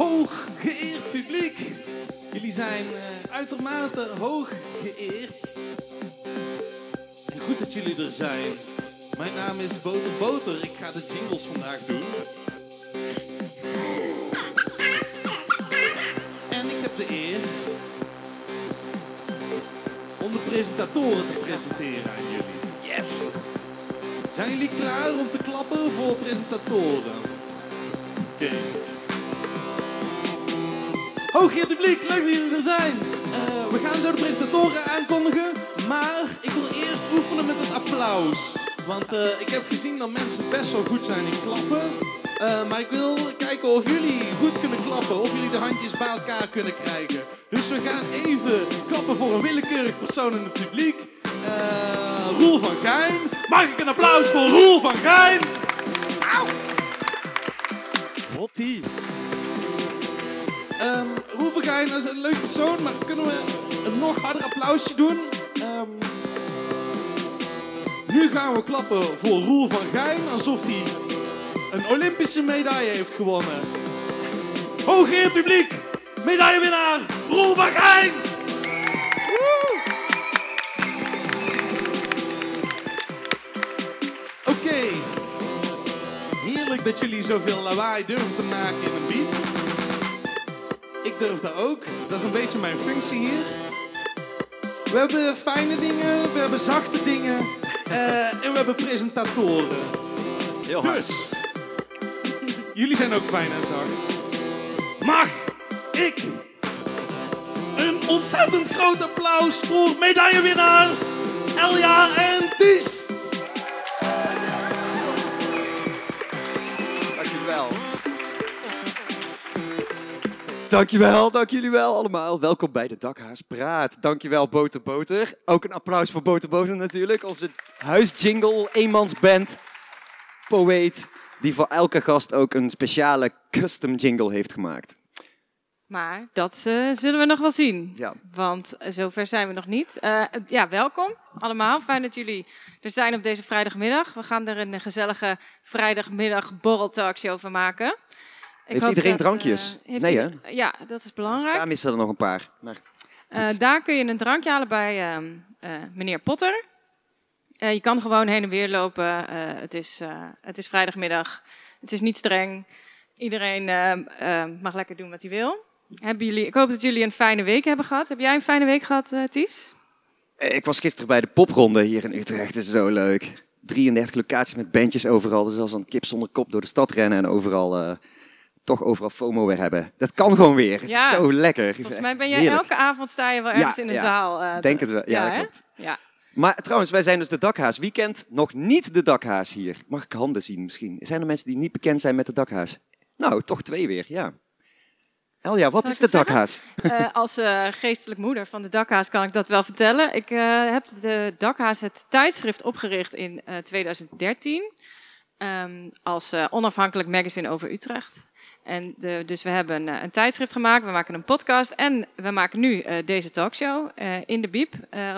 Hoog geëerd publiek. Jullie zijn uh, uitermate hoog geëerd. En goed dat jullie er zijn. Mijn naam is Boter Boter. Ik ga de jingles vandaag doen. En ik heb de eer om de presentatoren te presenteren aan jullie. Yes! Zijn jullie klaar om te klappen voor presentatoren? Oké. Hooggeer publiek, leuk dat jullie er zijn. Uh, we gaan zo de presentatoren aankondigen, maar ik wil eerst oefenen met het applaus. Want uh, ik heb gezien dat mensen best wel goed zijn in klappen. Uh, maar ik wil kijken of jullie goed kunnen klappen, of jullie de handjes bij elkaar kunnen krijgen. Dus we gaan even klappen voor een willekeurig persoon in het publiek. Roel van Gijn. Mag ik een applaus voor Roel van Gijn? Auw! Van Gijn is een leuk persoon, maar kunnen we een nog harder applausje doen? Um, nu gaan we klappen voor Roel van Gijn, alsof hij een Olympische medaille heeft gewonnen. Hooggeer publiek, medaillewinnaar Roel van Gijn! Oké, heerlijk dat jullie zoveel lawaai durven te maken in een beat. Ik durf dat ook, dat is een beetje mijn functie hier. We hebben fijne dingen, we hebben zachte dingen uh, en we hebben presentatoren. Heel hard. Dus, jullie zijn ook fijn en zacht. Mag ik een ontzettend groot applaus voor medaillewinnaars Elja en Ties. Dankjewel, dank jullie wel allemaal. Welkom bij de Dakhaas Praat. Dankjewel Boter Boter. Ook een applaus voor Boter Boter natuurlijk. Onze huisjingle, eenmansband, poëet, die voor elke gast ook een speciale custom jingle heeft gemaakt. Maar dat uh, zullen we nog wel zien. Ja. Want zover zijn we nog niet. Uh, ja, welkom allemaal. Fijn dat jullie er zijn op deze vrijdagmiddag. We gaan er een gezellige vrijdagmiddag borreltalkshow van maken. Ik heeft iedereen dat, drankjes? Uh, nee, hè? Ja, dat is belangrijk. Daar missen er nog een paar. Maar, daar kun je een drankje halen bij ehm, meneer Potter. je kan gewoon heen en weer lopen. het, is, het is vrijdagmiddag. Het is niet streng. Iedereen mag lekker doen wat hij wil. Hebben jullie, ik hoop dat jullie een fijne week hebben gehad. Heb jij een fijne week gehad, Ties? Ik was gisteren bij de popronde hier in Utrecht. Dat is zo leuk. 33 locaties met bandjes overal. Dus als een kip zonder kop door de stad rennen en overal, uh, toch overal FOMO weer hebben. Dat kan gewoon weer. Het ja. is zo lekker. Volgens mij ben jij elke avond sta je wel ergens ja, in een ja. zaal. Uh, Denk het wel. Ja, klopt. Ja. Maar trouwens, wij zijn dus de dakhaas. Wie kent nog niet de dakhaas hier? Mag ik handen zien misschien? Zijn er mensen die niet bekend zijn met de dakhaas? Nou, toch twee weer, ja. Elja, wat is de dakhaas? Uh, als uh, geestelijk moeder van de dakhaas kan ik dat wel vertellen. Ik heb de dakhaas het tijdschrift opgericht in 2013 um, als onafhankelijk magazine over Utrecht. En de, dus we hebben een, een, tijdschrift gemaakt, we maken een podcast en we maken nu deze talkshow in de Biep.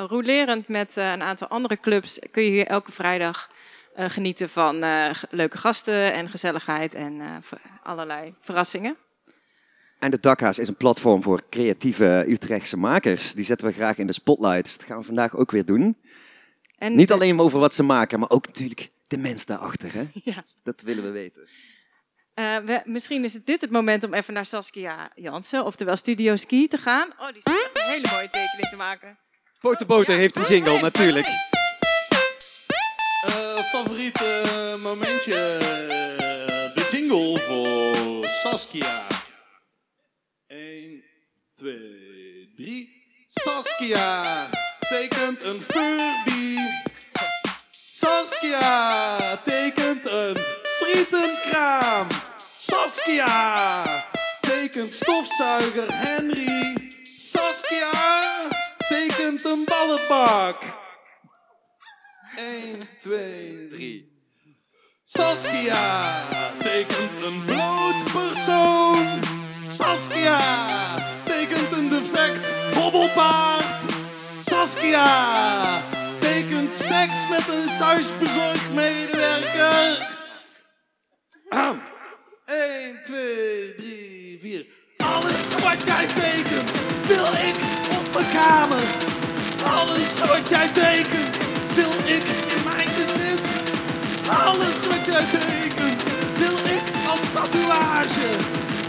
rolerend met een aantal andere clubs kun je hier elke vrijdag genieten van leuke gasten en gezelligheid en allerlei verrassingen. En de Dakhaas is een platform voor creatieve Utrechtse makers. Die zetten we graag in de spotlight. Dus dat gaan we vandaag ook weer doen. En Niet alleen over wat ze maken, maar ook natuurlijk de mens daarachter. Hè? Ja. Dat willen we weten. Uh, we, misschien is het dit het moment om even naar Saskia Jansen, oftewel Studio Ski, te gaan. Oh, die zit een hele mooie tekening te maken. Boter Boter heeft een jingle, natuurlijk. Uh, favoriete momentje, de jingle voor Saskia. 1, 2, 3. Saskia tekent een Furby. Saskia tekent een frietenkraam. Saskia tekent stofzuiger Henry. Saskia tekent een ballenbak. 1, 2, 3. Saskia tekent een bloot persoon. Saskia tekent een defect hobbelpaard. Saskia tekent seks met een thuisbezorgd medewerker. 1, 2, 3, 4. wat jij tekent, wil ik op mijn kamer. Alles wat jij tekent, wil ik in mijn gezin. Alles wat jij tekent, wil ik als tatoeage.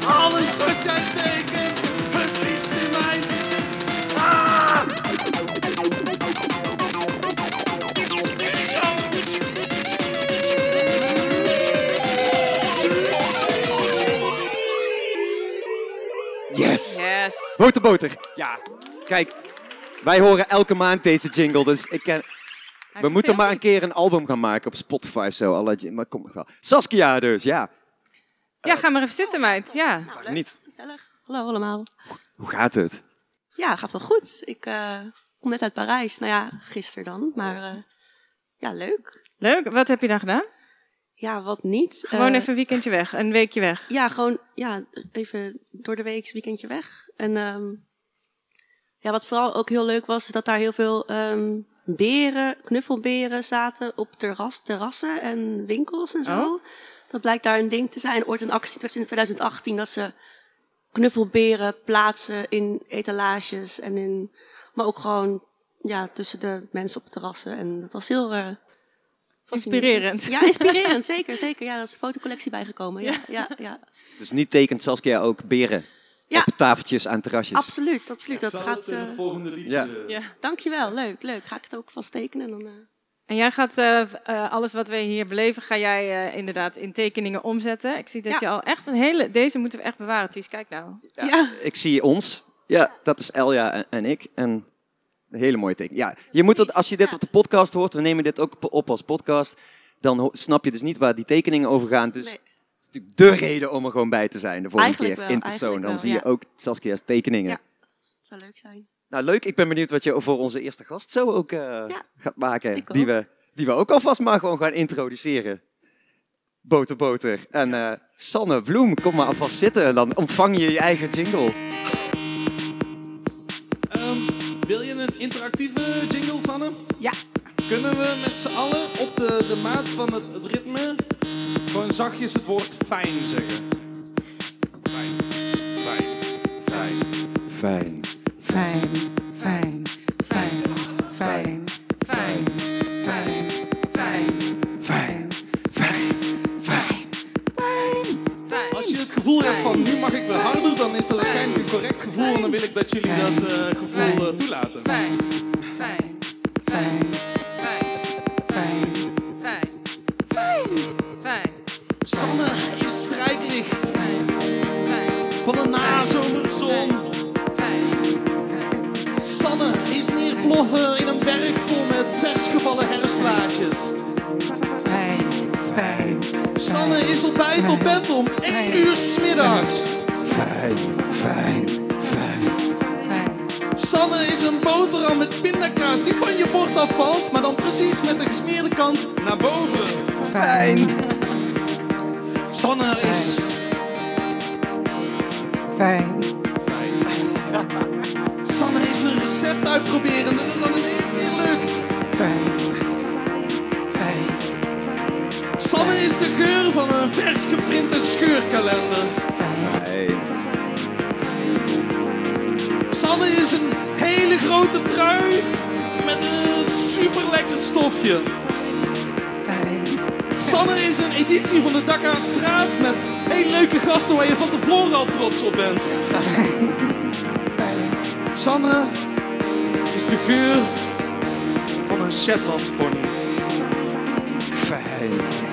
Alles wat jij tekent, Yes! Yes. Boter, boter. Ja, kijk. Wij horen elke maand deze jingle, dus ik ken... We moeten maar een keer een album gaan maken op Spotify of zo. Maar komt nog wel. Saskia dus, ja. Ja, ga maar even zitten, meid. Ja. Nou, leuk. Niet. Gezellig. Hallo allemaal. Hoe gaat het? Ja, gaat wel goed. Ik eh, kom net uit Parijs. Nou ja, gisteren dan. Maar eh, ja, leuk. Leuk. Wat heb je daar gedaan? Ja, wat niet. Gewoon Eh, even een weekendje weg. Een weekje weg. Ja, gewoon ja, even door de week weekendje weg. En ehm, ja, wat vooral ook heel leuk was, is dat daar heel veel ehm, beren, knuffelberen zaten op terras, terrassen en winkels en zo. Oh. Dat blijkt daar een ding te zijn. Ooit een actie werd in 2018 dat ze knuffelberen plaatsen in etalages en in, maar ook gewoon ja, tussen de mensen op terrassen. En dat was heel fascinerend. Inspirerend. Ja, inspirerend, zeker, zeker. Ja, dat is een fotocollectie bijgekomen. Ja, ja, ja. Dus niet tekent Saskia ook beren Ja. op tafeltjes aan terrasjes? Absoluut, absoluut. Dat Zal gaat. het in het eh, volgende liedje... ja. eh, Ja. dankjewel, leuk, leuk. Ga ik het ook vast tekenen? Dan, eh, En jij gaat eh, eh, alles wat we hier beleven, ga jij eh, inderdaad in tekeningen omzetten. Ik zie dat Ja. je al echt een hele... Deze moeten we echt bewaren, Ties. Kijk nou. Ja, Ja. Ik zie ons. Ja, dat is Elja en, en ik. En een hele mooie teken. Ja, je moet het, als je dit op de podcast hoort, we nemen dit ook op als podcast, dan snap je dus niet waar die tekeningen over gaan. Dus Nee. het is natuurlijk de reden om er gewoon bij te zijn de volgende Eigenlijk keer wel, in persoon. Dan wel, zie je ook Saskia's tekeningen. Ja. het zou leuk zijn. Nou, leuk. Ik ben benieuwd wat je voor onze eerste gast zo ook eh, Ja, gaat maken. Die we, die we ook alvast maar gewoon gaan introduceren. Boter, boter. En eh, Sanne Bloem, kom maar alvast zitten. En dan ontvang je je eigen jingle. Interactieve jingle, Sanne? Ja. Kunnen we met z'n allen op de, de maat van het, het ritme gewoon zachtjes het woord fijn zeggen? Fijn, fijn, fijn. Fijn. Fijn, fijn, fijn, gevoel hebt van nu mag ik weer harder, dan is dat waarschijnlijk een correct gevoel en dan wil ik dat jullie dat eh, gevoel eh, toelaten. Fijn, fijn, fijn, fijn, fijn, fijn, fijn, fijn, Sanne is strijdlicht fijn, fijn, van een nazomerzon. fijn, Sanne is neerploffen in een berg vol met versgevallen herfstblaadjes. Ontbijt op bed om 1 uur 's middags. Fijn. Fijn. Fijn. fijn, Sanne is een boterham met pindakaas die van je bord afvalt, maar dan precies met de gesmeerde kant naar boven. Fijn. Sanne is fijn, Sanne is een recept uitproberen en dat dan in één keer lukt. fijn, Sanne is de geur van een vers geprinte scheurkalender. Fijn. Sanne is een hele grote trui met een super lekker stofje. fijn, Sanne is een editie van de Dakhaas Praat met hele leuke gasten waar je van tevoren al trots op bent. Sanne is de geur van een Shetland pony. Fijn.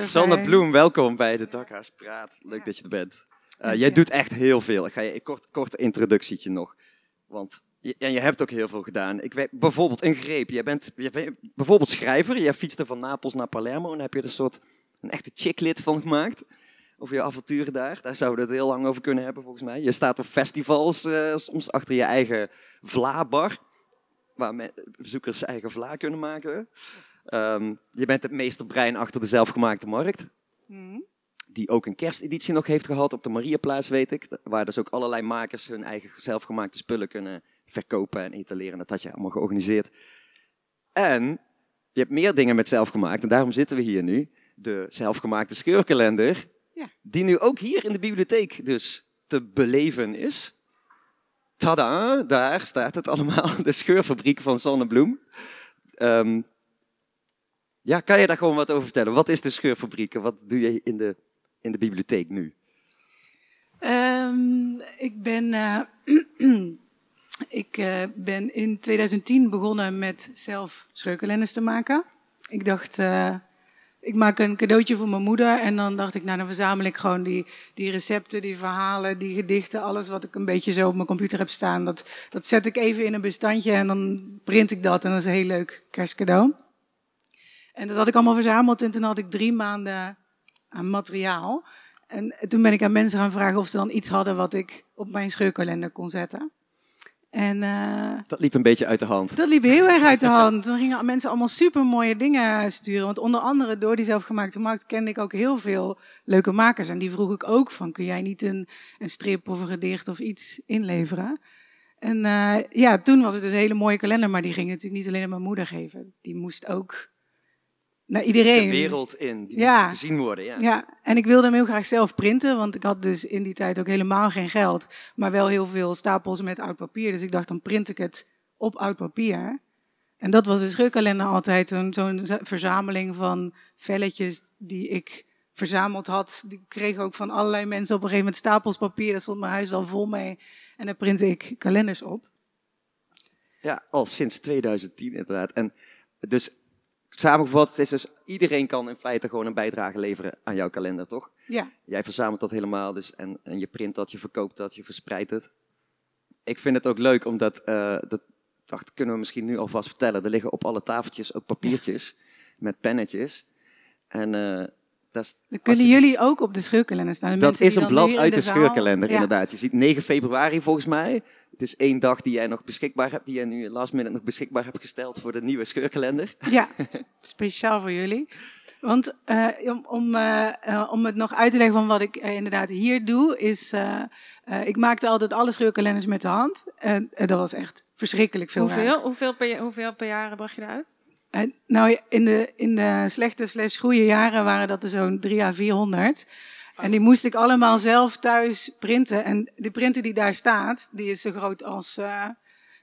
Sanne. Bloem, welkom bij de Dakhaas Praat. Leuk dat je er bent. Eh, jij doet echt heel veel. Ik ga je een kort, kort introductietje nog. Want je, en je hebt ook heel veel gedaan. Ik weet, bijvoorbeeld een greep. Jij bent, je bent bijvoorbeeld schrijver. Jij fietste van Napels naar Palermo en daar heb je er een soort een echte chicklid van gemaakt. Over je avonturen daar. Daar zouden we het heel lang over kunnen hebben volgens mij. Je staat op festivals, eh, soms achter je eigen vlaabar. waar bezoekers eigen vla kunnen maken. Ehm, je bent het meesterbrein achter de zelfgemaakte markt. Mhm. Die ook een kersteditie nog heeft gehad op de Mariaplaats, weet ik. Waar dus ook allerlei makers hun eigen zelfgemaakte spullen kunnen verkopen en etaleren. Dat had je allemaal georganiseerd. En je hebt meer dingen met zelfgemaakt. En daarom zitten we hier nu. De zelfgemaakte scheurkalender. Ja. Die nu ook hier in de bibliotheek dus te beleven is. Tada, daar staat het allemaal. De scheurfabriek van Zonnebloem. Ehm, ja, kan je daar gewoon wat over vertellen? Wat is de scheurfabriek en wat doe je in de, in de bibliotheek nu? Ehm, ik ben, eh, ik eh, ben in 2010 begonnen met zelf scheurkalenders te maken. Ik dacht, eh, ik maak een cadeautje voor mijn moeder. En dan dacht ik, nou dan verzamel ik gewoon die, die recepten, die verhalen, die gedichten, alles wat ik een beetje zo op mijn computer heb staan. Dat, dat zet ik even in een bestandje en dan print ik dat. En dat is een heel leuk kerstcadeau. En dat had ik allemaal verzameld en toen had ik drie maanden aan materiaal. En toen ben ik aan mensen gaan vragen of ze dan iets hadden wat ik op mijn scheurkalender kon zetten. En eh, Dat liep een beetje uit de hand. dat liep heel erg uit de hand. Dan gingen mensen allemaal super mooie dingen sturen. Want onder andere door die zelfgemaakte markt kende ik ook heel veel leuke makers. En die vroeg ik ook van, kun jij niet een, een strip of een gedicht of iets inleveren? En eh, ja, toen was het dus een hele mooie kalender. Maar die ging natuurlijk niet alleen aan mijn moeder geven. Die moest ook naar iedereen. De wereld in, die Ja. gezien worden. Ja. Ja, en ik wilde hem heel graag zelf printen, want ik had dus in die tijd ook helemaal geen geld, maar wel heel veel stapels met oud papier. Dus ik dacht, dan print ik het op oud papier. En dat was de scheurkalender altijd, een- zo'n verzameling van velletjes die ik verzameld had. Die kreeg ik ook van allerlei mensen op een gegeven moment stapels papier. Daar stond mijn huis al vol mee. En daar printte ik kalenders op. Ja, al sinds 2010 inderdaad. En dus samengevat, het is dus iedereen kan in feite gewoon een bijdrage leveren aan jouw kalender, toch? Ja, Jij verzamelt dat helemaal dus en, en je print dat, je verkoopt dat, je verspreidt het. Ik vind het ook leuk omdat, eh, dat dacht, kunnen we misschien nu alvast vertellen, er liggen op alle tafeltjes ook papiertjes met pennetjes. En eh, dat is, dan kunnen je- jullie ook op de scheurkalender staan. De dat is een blad uit de zaal- scheurkalender, Ja. inderdaad. Je ziet 9 februari volgens mij. Het is één dag die jij nog beschikbaar hebt, die jij nu last minute nog beschikbaar hebt gesteld voor de nieuwe scheurkalender. Ja, speciaal voor jullie. Want eh, om, om, eh, eh, om het nog uit te leggen van wat ik inderdaad hier doe, is eh, eh, ik maakte altijd alle scheurkalenders met de hand. En dat was echt verschrikkelijk veel werk. Hoeveel? Hoeveel per, hoeveel per jaar bracht je eruit? Nou, in de, in de slechte slash goede jaren waren dat er zo'n 3 à 400. En die moest ik allemaal zelf thuis printen. En de printer die daar staat, die is zo groot als eh,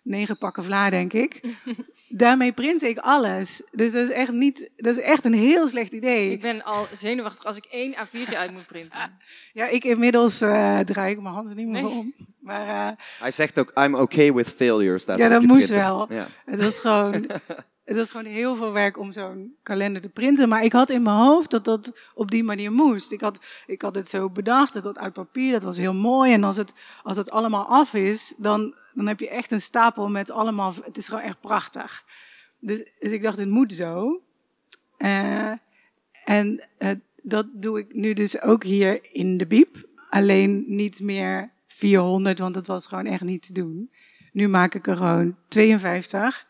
negen pakken vla, denk ik. Daarmee print ik alles. Dus dat is echt, niet, dat is echt een heel slecht idee. Ik ben al zenuwachtig als ik één A4'tje uit moet printen. Ja, ik inmiddels eh, draai ik mijn handen niet meer Nee. om. Maar eh, Hij zegt ook, I'm okay with failure. Staat Ja, dat moest printer. wel. Ja. Het was gewoon, het was gewoon heel veel werk om zo'n kalender te printen. Maar ik had in mijn hoofd dat dat op die manier moest. Ik had, ik had het zo bedacht, dat uit papier, dat was heel mooi. En als het, als het allemaal af is, dan, dan heb je echt een stapel met allemaal... Het is gewoon echt prachtig. Dus, dus ik dacht, het moet zo. Eh, en eh, dat doe ik nu dus ook hier in de Biep. Alleen niet meer 400, want dat was gewoon echt niet te doen. Nu maak ik er gewoon 52.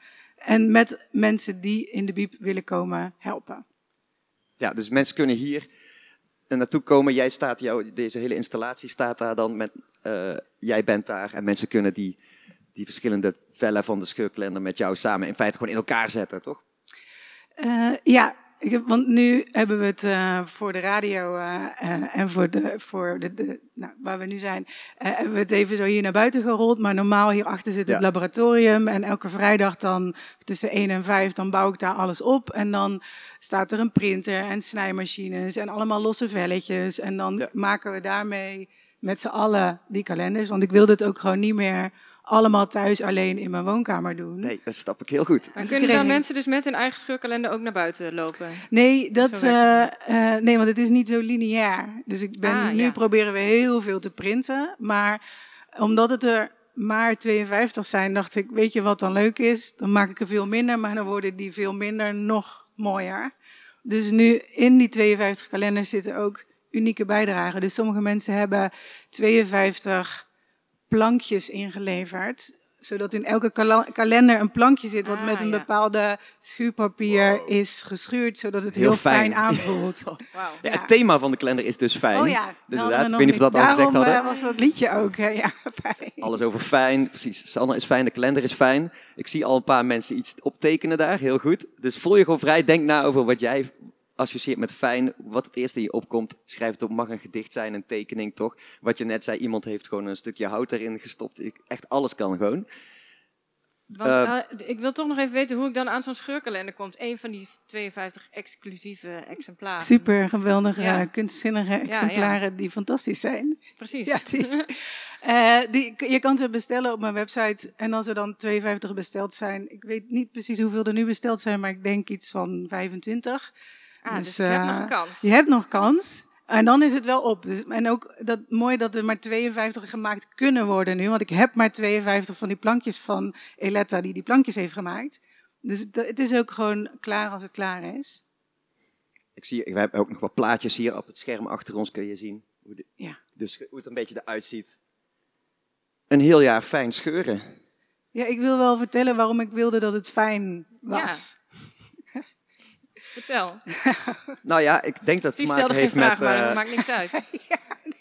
En met mensen die in de Biep willen komen helpen. ja, dus mensen kunnen hier naartoe komen. Jij staat, jou, deze hele installatie staat daar dan met, eh, jij bent daar. En mensen kunnen die, die verschillende vellen van de scheurkalender met jou samen in feite gewoon in elkaar zetten, toch? Eh, ja, ik want nu hebben we het eh, voor de radio eh, eh, en voor, de, voor de, de, nou, waar we nu zijn, hebben we het even zo hier naar buiten gerold. Maar normaal hierachter zit het Ja. laboratorium en elke vrijdag dan tussen 1 en 5 dan bouw ik daar alles op. En dan staat er een printer en snijmachines en allemaal losse velletjes. En dan Ja. maken we daarmee met z'n allen die kalenders. Want ik wilde het ook gewoon niet meer allemaal thuis alleen in mijn woonkamer doen. Nee, dat snap ik heel goed. Maar kunnen dan mensen dus met hun eigen scheurkalender ook naar buiten lopen? Nee, dat, eh, eh, nee, want het is niet zo lineair. Dus ik ben, Ah, nu ja. proberen we heel veel te printen. Maar omdat het er maar 52 zijn, dacht ik, weet je wat dan leuk is? Dan maak ik er veel minder, maar dan worden die veel minder nog mooier. Dus nu in die 52 kalenders zitten ook unieke bijdragen. Dus sommige mensen hebben 52 plankjes ingeleverd. zodat in elke kalender een plankje zit wat Ah, met een ja. bepaalde schuurpapier is geschuurd, zodat het heel, Heel fijn. fijn aanvoelt. Ja, Ja. Het thema van de kalender is dus fijn. Oh ja, Dus inderdaad, ik weet niet of we dat al gezegd hadden. eh, was dat liedje ook, hè? ja, fijn. Alles over fijn, precies. Sanne is fijn, de kalender is fijn. Ik zie al een paar mensen iets optekenen daar, heel goed. Dus voel je gewoon vrij, denk na over wat jij associeert met fijn. Wat het eerste in je opkomt, schrijf het op. Mag een gedicht zijn, een tekening toch. Wat je net zei, iemand heeft gewoon een stukje hout erin gestopt. Ik- Echt alles kan gewoon. Want Eh, eh, ik wil toch nog even weten hoe ik dan aan zo'n scheurkalender kom. Eén van die 52 exclusieve exemplaren. Super geweldige, Ja. kunstzinnige exemplaren die fantastisch zijn. Precies. Ja, die, Eh, die, je kan ze bestellen op mijn website. En als er dan 52 besteld zijn, ik weet niet precies hoeveel er nu besteld zijn, maar ik denk iets van 25. Ah, dus, Dus, je hebt eh, nog een kans. Je hebt nog kans. En dan is het wel op. Dus, en ook dat, mooi dat er maar 52 gemaakt kunnen worden nu. Want ik heb maar 52 van die plankjes van Eletta die die plankjes heeft gemaakt. Dus het, het is ook gewoon klaar als het klaar is. Ik zie, we hebben ook nog wat plaatjes hier op het scherm achter ons, kun je zien. Hoe de- Ja. dus hoe het een beetje eruit ziet. Een heel jaar fijn scheuren. Ja, ik wil wel vertellen waarom ik wilde dat het fijn was. Vertel. Nou ja, ik denk dat het Die te stelde maken geen heeft vraag, met... maar eh, dat maakt niks uit.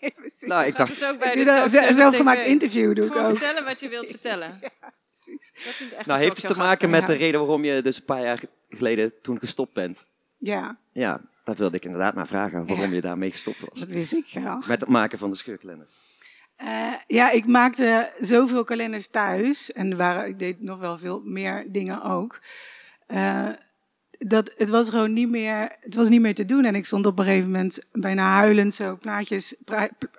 Nee, precies. nou, ik dacht, is ook bij de zelfgemaakt TV. interview doe ik Gewoon ook. vertellen wat je wilt vertellen. Precies. Dat vindt echt nou heeft het te maken met de reden waarom je dus een paar jaar geleden toen gestopt bent. Ja, Ja, daar wilde ik inderdaad naar vragen, waarom Ja. je daarmee gestopt was. dat wist ik graag. Met het maken van de scheurkalender. Eh, ja, ik maakte zoveel kalenders thuis. En er waren, ik deed nog wel veel meer dingen ook. Eh, dat, het was gewoon niet meer, het was niet meer te doen. En ik stond op een gegeven moment bijna huilend zo plaatjes,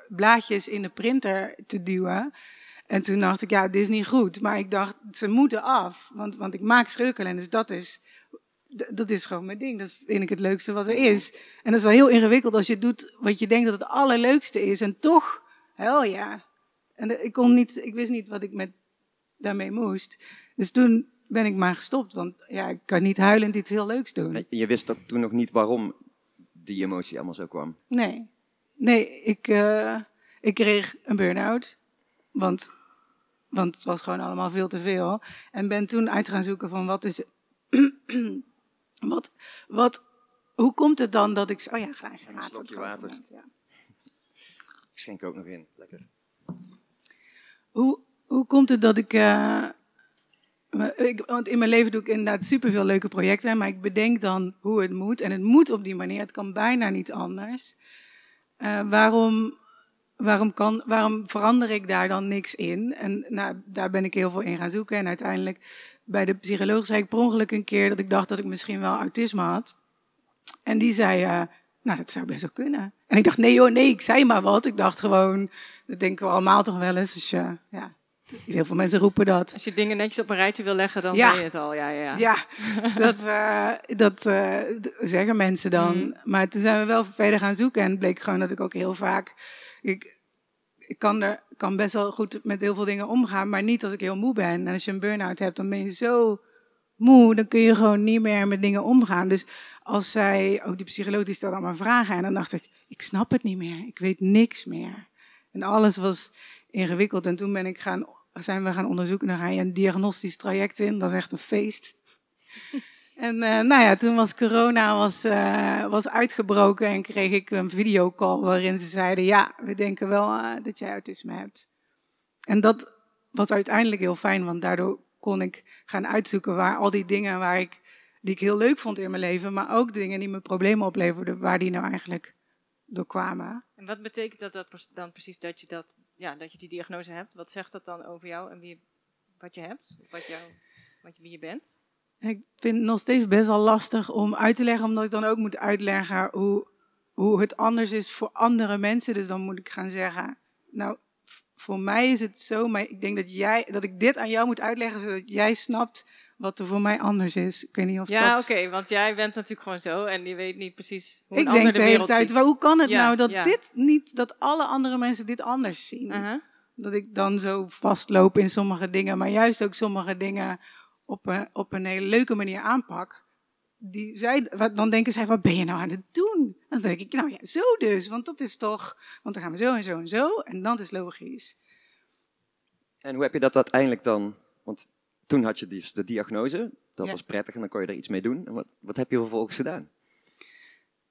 blaadjes in de printer te duwen. En toen dacht ik, ja, dit is niet goed. Maar ik dacht, ze moeten af. Want, want ik maak scheurkalenders, dat is, dat is gewoon mijn ding. Dat vind ik het leukste wat er is. En dat is wel heel ingewikkeld als je doet wat je denkt dat het allerleukste is. En toch, hel ja. En ik, kon niet, ik wist niet wat ik met, daarmee moest. Dus toen ben ik maar gestopt. Want ja, ik kan niet huilend iets heel leuks doen. En Je wist ook toen nog niet waarom die emotie allemaal zo kwam. Nee. Nee, ik, eh, ik kreeg een burn-out. Want, want het was gewoon allemaal veel te veel. En ben toen uit gaan zoeken van wat is... wat, wat, hoe komt het dan dat ik... Oh ja, glaasje Een water. slokje op het water. moment, ja. Ik schenk ook nog in. Lekker. Hoe, hoe komt het dat ik, eh, ik... Want in mijn leven doe ik inderdaad superveel leuke projecten. Maar ik bedenk dan hoe het moet. En het moet op die manier. Het kan bijna niet anders. Eh, waarom, waarom, kan, waarom verander ik daar dan niks in? En nou, daar ben ik heel veel in gaan zoeken. En uiteindelijk bij de psycholoog zei ik per ongeluk een keer dat ik dacht dat ik misschien wel autisme had. En die zei, eh, nou dat zou best wel kunnen. En ik dacht, nee joh, nee, ik zei maar wat. Ik dacht gewoon, dat denken we allemaal toch wel eens. Dus ja, ja. Heel veel mensen roepen dat. Als je dingen netjes op een rijtje wil leggen, dan Ja. ben je het al. Ja, ja, ja. Ja, dat, eh, dat eh, zeggen mensen dan. Mhm. Maar toen zijn we wel verder gaan zoeken en het bleek gewoon dat ik ook heel vaak. Ik, ik kan, er, kan best wel goed met heel veel dingen omgaan, maar niet als ik heel moe ben. En als je een burn-out hebt, dan ben je zo moe, dan kun je gewoon niet meer met dingen omgaan. Dus als zij, ook die psycholoog, die stelde allemaal vragen en dan dacht ik, ik snap het niet meer, ik weet niks meer. En alles was ingewikkeld en toen ben ik gaan, zijn we gaan onderzoeken, dan ga je een diagnostisch traject in, dat is echt een feest. En eh, nou ja, toen was corona was, eh, was uitgebroken en kreeg ik een videocall waarin ze zeiden, ja, we denken wel eh, dat jij autisme hebt. En dat was uiteindelijk heel fijn, want daardoor kon ik gaan uitzoeken waar al die dingen waar ik, die ik heel leuk vond in mijn leven, maar ook dingen die me problemen opleverden, waar die nou eigenlijk door kwamen. En wat betekent dat, dat dan precies dat je, dat, ja, dat je die diagnose hebt? Wat zegt dat dan over jou en wie, wat je hebt? Wat jou, wat je, wie je bent? En Ik vind het nog steeds best wel lastig om uit te leggen, omdat ik dan ook moet uitleggen hoe, hoe het anders is voor andere mensen. Dus dan moet ik gaan zeggen, nou, voor mij is het zo, maar ik denk dat, jij, dat ik dit aan jou moet uitleggen, zodat jij snapt wat er voor mij anders is. Ik weet niet of Ja, dat... oké, want jij bent natuurlijk gewoon zo en je weet niet precies hoe Ik een ander denk de de hele tijd, ziet. hoe kan het Ja, nou dat ja. dit niet, dat alle andere mensen dit anders zien? Uh-huh. Dat ik dan zo vastloop in sommige dingen, maar juist ook sommige dingen op een, op een hele leuke manier aanpak. Die zij, wat, dan denken zij, wat ben je nou aan het doen? Dan denk ik, nou ja, zo dus, want dat is toch, want dan gaan we zo en zo en zo en dat is logisch. En hoe heb je dat uiteindelijk dan want toen had je dus de diagnose. Dat Ja. was prettig en dan kon je er iets mee doen. En wat, wat heb je vervolgens gedaan?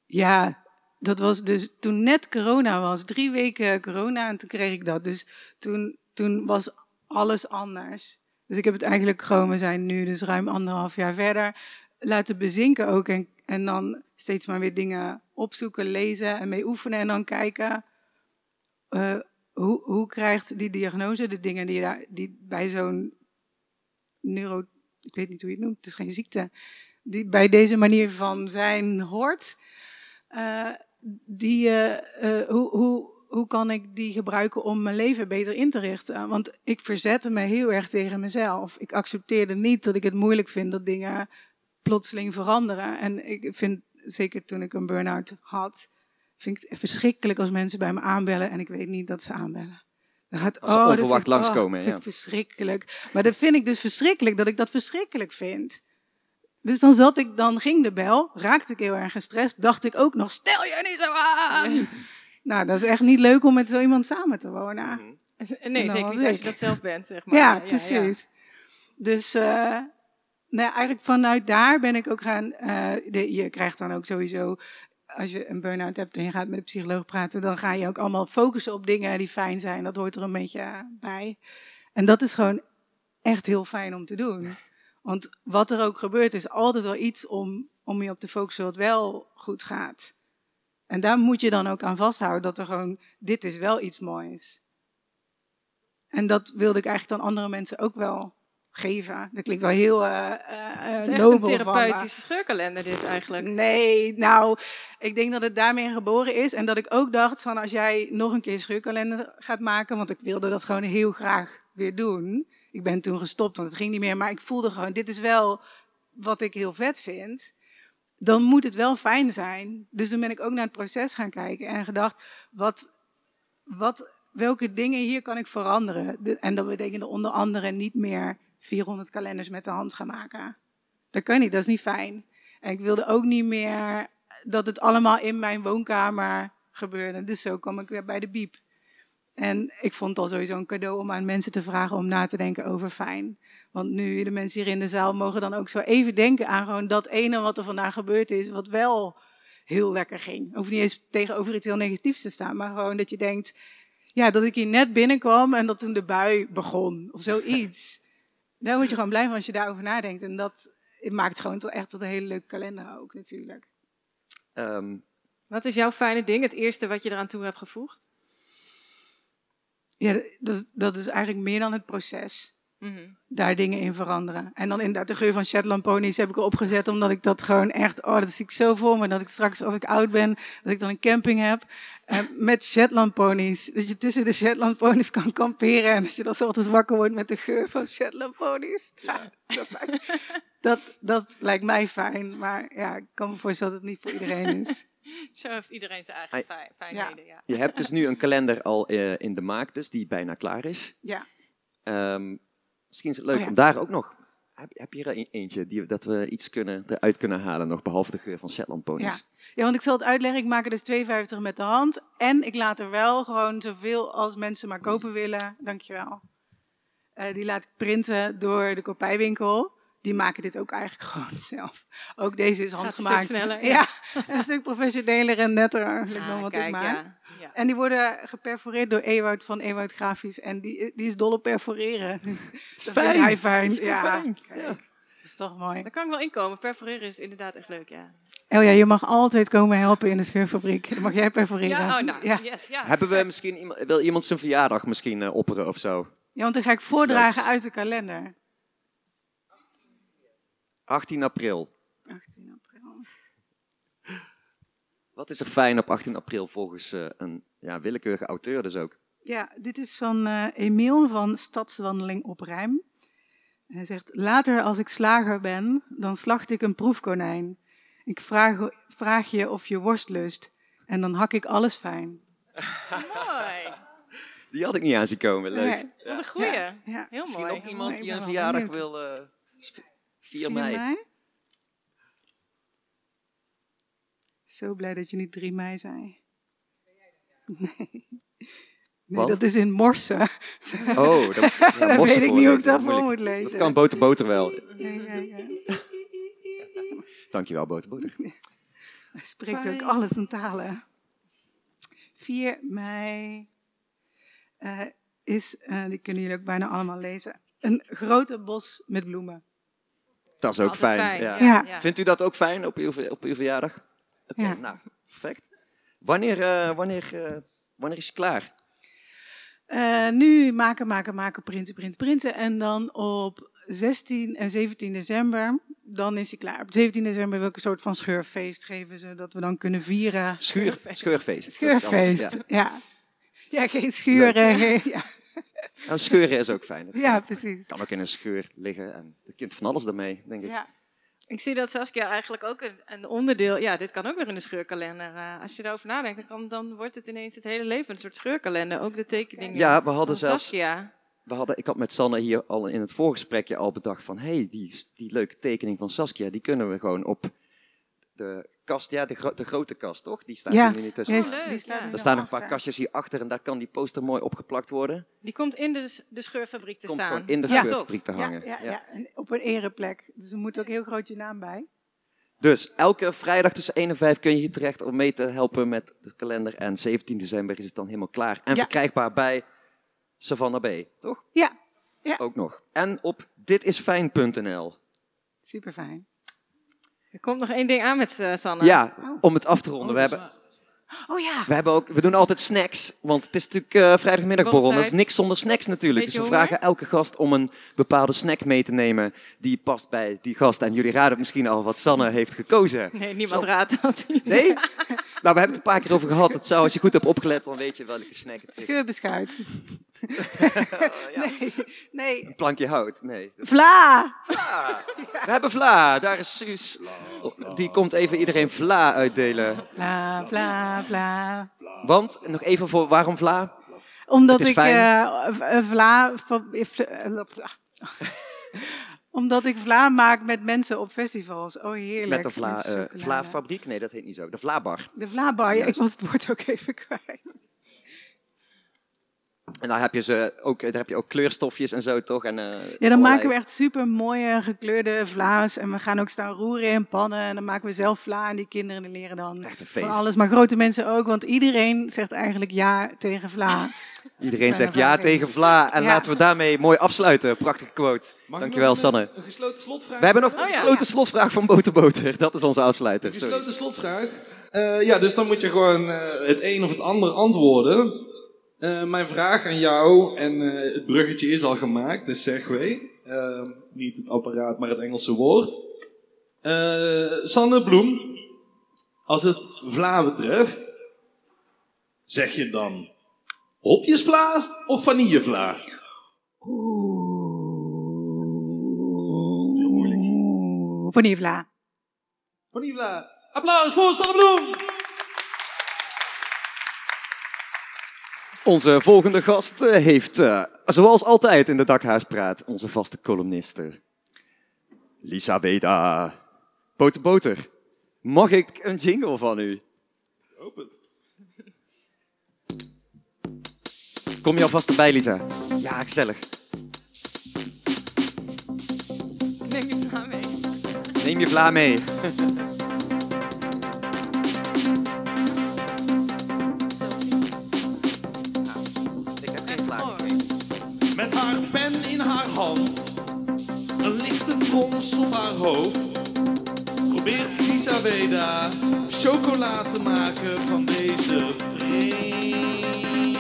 Ja, dat was dus toen net corona was. Drie weken corona en toen kreeg ik dat. Dus toen, toen was alles anders. Dus ik heb het eigenlijk gewoon, we zijn nu dus ruim anderhalf jaar verder, laten bezinken ook. En, en dan steeds maar weer dingen opzoeken, lezen en mee oefenen. En dan kijken, eh, hoe, hoe krijgt die diagnose de dingen die, daar, die bij zo'n neuro... Ik weet niet hoe je het noemt, het is geen ziekte. Die bij deze manier van zijn hoort. Eh, die, eh, eh, hoe, hoe, hoe kan ik die gebruiken om mijn leven beter in te richten? Want ik verzette me heel erg tegen mezelf. Ik accepteerde niet dat ik het moeilijk vind dat dingen plotseling veranderen. En ik vind, zeker toen ik een burn-out had, vind ik het verschrikkelijk als mensen bij me aanbellen en ik weet niet dat ze aanbellen. Gaat, Als ze dat onverwacht langskomen, vind ja. ik verschrikkelijk. Maar dat vind ik dus verschrikkelijk, dat ik dat verschrikkelijk vind. Dus dan zat ik, dan ging de bel, raakte ik heel erg gestrest, dacht ik ook nog, stel je niet zo aan. Nou, dat is echt niet leuk om met zo iemand samen te wonen. Nee, En dan zeker niet als je dat zelf bent, zeg maar. Ja, precies. Dus eh, nou, ja, eigenlijk vanuit daar ben ik ook gaan. eh, de, je krijgt dan ook sowieso, als je een burn-out hebt en je gaat met een psycholoog praten, dan ga je ook allemaal focussen op dingen die fijn zijn. Dat hoort er een beetje bij. En dat is gewoon echt heel fijn om te doen. Want wat er ook gebeurt, is altijd wel iets om, om je op te focussen wat wel goed gaat. En daar moet je dan ook aan vasthouden dat er gewoon, dit is wel iets moois. En dat wilde ik eigenlijk dan andere mensen ook wel geven. Dat klinkt wel heel eh eh, Het is echt een therapeutische scheurkalender dit eigenlijk. Nee, nou, ik denk dat het daarmee geboren is. En dat ik ook dacht, van als jij nog een keer scheurkalender gaat maken, want ik wilde dat gewoon heel graag weer doen. Ik ben toen gestopt, want het ging niet meer. Maar ik voelde gewoon, dit is wel wat ik heel vet vind. Dan moet het wel fijn zijn. Dus toen ben ik ook naar het proces gaan kijken en gedacht, wat, wat, welke dingen hier kan ik veranderen? De- en dat betekende onder andere niet meer 400 kalenders met de hand gaan maken. Dat kan niet, dat is niet fijn. En ik wilde ook niet meer dat het allemaal in mijn woonkamer gebeurde. Dus zo kwam ik weer bij de biep. En ik vond het al sowieso een cadeau om aan mensen te vragen om na te denken over fijn. Want nu, de mensen hier in de zaal mogen dan ook zo even denken aan gewoon dat ene wat er vandaag gebeurd is, wat wel heel lekker ging. Hoeft niet eens tegenover iets heel negatiefs te staan, maar gewoon dat je denkt, ja, dat ik hier net binnenkwam en dat toen de bui begon of zoiets. Daar word je gewoon blij van als je daarover nadenkt. En dat maakt gewoon tot, echt tot een hele leuke kalender ook natuurlijk. Ehm, Wat is jouw fijne ding? Het eerste wat je eraan toe hebt gevoegd? Ja, dat, dat is eigenlijk meer dan het proces. Mhm. Daar dingen in veranderen. En dan inderdaad de geur van Shetland ponies heb ik erop gezet. Omdat ik dat gewoon echt, oh dat zie ik zo voor me. Dat ik straks als ik oud ben, dat ik dan een camping heb. eh, met Shetland ponies. Dat je tussen de Shetland ponies kan kamperen. En als je dan ochtends wakker wordt met de geur van Shetland ponies. Ja, dat, lijkt, dat, dat lijkt mij fijn. Maar ja, ik kan me voorstellen dat het niet voor iedereen is. Zo heeft iedereen zijn eigen fijn, fijnheden. Ja. je hebt dus nu een kalender al eh, in de maak, dus die bijna klaar is. Ja. Ehm, misschien is het leuk Oh ja. om daar ook nog... Heb, heb je er een- eentje die, dat we iets kunnen, eruit kunnen halen nog, behalve de geur van Shetland ponies? Ja. ja, want ik zal het uitleggen. Ik maak er dus 52 met de hand. En ik laat er wel gewoon zoveel als mensen maar kopen willen. Dankjewel. Eh die laat ik printen door de kopijwinkel. Die maken dit ook eigenlijk gewoon zelf. Ook deze is een handgemaakt. stuk sneller, ja. ja. een stuk professioneler en netter eigenlijk dan wat kijk, ik maak. ja. Ja. En die worden geperforeerd door Ewout van Ewout Grafisch. En die, die is dol op perforeren. Dat is vind fijn. hij fijn. Dat is ja, fijn. kijk. Ja. Dat is toch mooi. Daar kan ik wel inkomen. Perforeren is inderdaad echt leuk, ja. Oh ja, je mag altijd komen helpen in de scheurfabriek. Dan mag jij perforeren. Ja, oh, nou, ja. yes, ja. Hebben we misschien iemand, wil iemand zijn verjaardag misschien eh, opperen of zo? Ja, want dan ga ik voordragen uit de kalender. 18 april. 18 april. Wat is er fijn op 18 april volgens eh, een ja, willekeurige auteur dus ook? Ja, dit is van eh Emiel van Stadswandeling op Rijm. Hij zegt, later als ik slager ben, dan slacht ik een proefkonijn. Ik vraag, vraag je of je worst lust en dan hak ik alles fijn. Mooi. Die had ik niet aan zien komen. Leuk. Nee. Wat een goeie. Ja, ja. Heel Misschien mooi. ook iemand mooi. die een verjaardag wil... eh 4 4 mei. Zo blij dat je niet 3 mei zei. Nee. Nee, dat is in Morse. Oh, dat, ja, Dan morsen weet ik niet hoe ik dat voor moet lezen. Dat kan Boter Boter wel. Ja, ja, ja. Dankjewel, Boter Boter. Hij spreekt Fijn. ook alle zijn talen. 4 mei eh, is, eh, die kunnen jullie ook bijna allemaal lezen, een grote bos met bloemen. Dat is ook Altijd fijn. ja. Vindt u dat ook fijn op uw, op uw verjaardag? Oké, Ja. nou, perfect. Wanneer, eh, wanneer, eh, wanneer is het klaar? Eh, nu maken, maken, maken, printen, printen, printen. En dan op 16 en 17 december, dan is hij klaar. Op 17 december wil ik een soort van scheurfeest geven, zodat we dan kunnen vieren. Schuur, scheurfeest. Scheurfeest, ja. ja. ja. geen schuren. geen- ja. Nou, scheuren is ook fijn. ja, precies. kan ook in een scheur liggen en je kunt van alles ermee, denk ik. Ja. Ik zie dat Saskia eigenlijk ook een, een onderdeel... Ja, dit kan ook weer in de scheurkalender. eh, als je daarover nadenkt, dan, dan wordt het ineens het hele leven een soort scheurkalender. Ook de tekeningen Ja, we hadden zelfs Saskia. we hadden, ik had met Sanne hier al in het voorgesprekje al bedacht van, hé, hey, die, die leuke tekening van Saskia, die kunnen we gewoon op de kast, ja, de, gro- de grote kast, toch? Die staat Ja. er nu niet tussen. Ja, Oh, leuk, die staat ja. Er staan een paar kastjes hierachter en daar kan die poster mooi opgeplakt worden. Die komt in de, de scheurfabriek te Komt staan. gewoon in de Ja. scheurfabriek te Ja, hangen. ja, Ja. ja. En op een ereplek. Dus er moet ook heel groot je naam bij. Dus elke vrijdag tussen 1 en 5 kun je hier terecht om mee te helpen met de kalender. En 17 december is het dan helemaal klaar. En Ja. verkrijgbaar bij Savannah B, toch? Ja, ja. Ook nog. En op ditisfijn.nl. super fijn. Er komt nog één ding aan met eh, Sanne. Ja, om het af te ronden. Oh, we, is hebben, Oh ja. we, hebben ook, we doen altijd snacks, want het is natuurlijk eh, vrijdagmiddagborrel. Dat is niks zonder snacks natuurlijk. Beetje dus we honger? vragen elke gast om een bepaalde snack mee te nemen die past bij die gast. En jullie raden misschien al wat Sanne heeft gekozen. Nee, niemand Zo. raadt dat. Nee? nou, we hebben het een paar keer over gehad. Het zou, als je goed hebt opgelet, dan weet je welke snack het is. Scheurbeschuit. ja. Nee, nee. Een plankje hout. Nee. Vla! We hebben Vla. Daar is Suus. Die komt even iedereen Vla uitdelen. Vla, vla, vla. Want, nog even voor waarom Vla? Omdat ik eh, eh, vla, van- eh, vla- eh. Omdat ik vla maak met mensen op festivals. Oh, heerlijk. Met de Vla, fabriek? Nee, dat heet niet zo. De Vlabar. De Vlabar, ja, ik was het woord ook even kwijt. En daar heb je, ze ook, daar heb je ook kleurstofjes en zo, toch? En, eh, Ja, dan allerlei- maken we echt super mooie gekleurde vla's. En we gaan ook staan roeren in pannen. En dan maken we zelf vla. En die kinderen leren dan Echt een van alles. Maar grote mensen ook. Want iedereen zegt eigenlijk ja tegen vla. Iedereen zegt ja tegen Vla. En Ja. laten we daarmee mooi afsluiten. Prachtige quote. Mag Dankjewel, een, Sanne. Een gesloten slotvraag. We hebben nog een Oh, ja. gesloten slotvraag van Boterboter. Dat is onze Een afsluiter. Sorry. gesloten slotvraag. Eh, ja, dus dan moet je gewoon eh, het een of het ander antwoorden. Eh, mijn vraag aan jou, en eh, het bruggetje is al gemaakt, de segway. Eh, niet het apparaat, maar het Engelse woord. Eh, Sanne Bloem, als het vla betreft, zeg je dan hopjesvla of vanillevla? Oeh. Vanille vla. Vanillevla. Applaus voor Sanne Bloem! Onze volgende gast eh, heeft, eh, zoals altijd in de Dakhaaspraat, onze vaste columniste. Lisa Weda. Boter Boter, mag ik een jingle van u? Hoop het. Kom je alvast erbij, Lisa? Ja, gezellig. Neem je vla mee. Neem je vla mee. frons op haar hoofd, probeert Lisa Weda chocola te maken van deze vreemde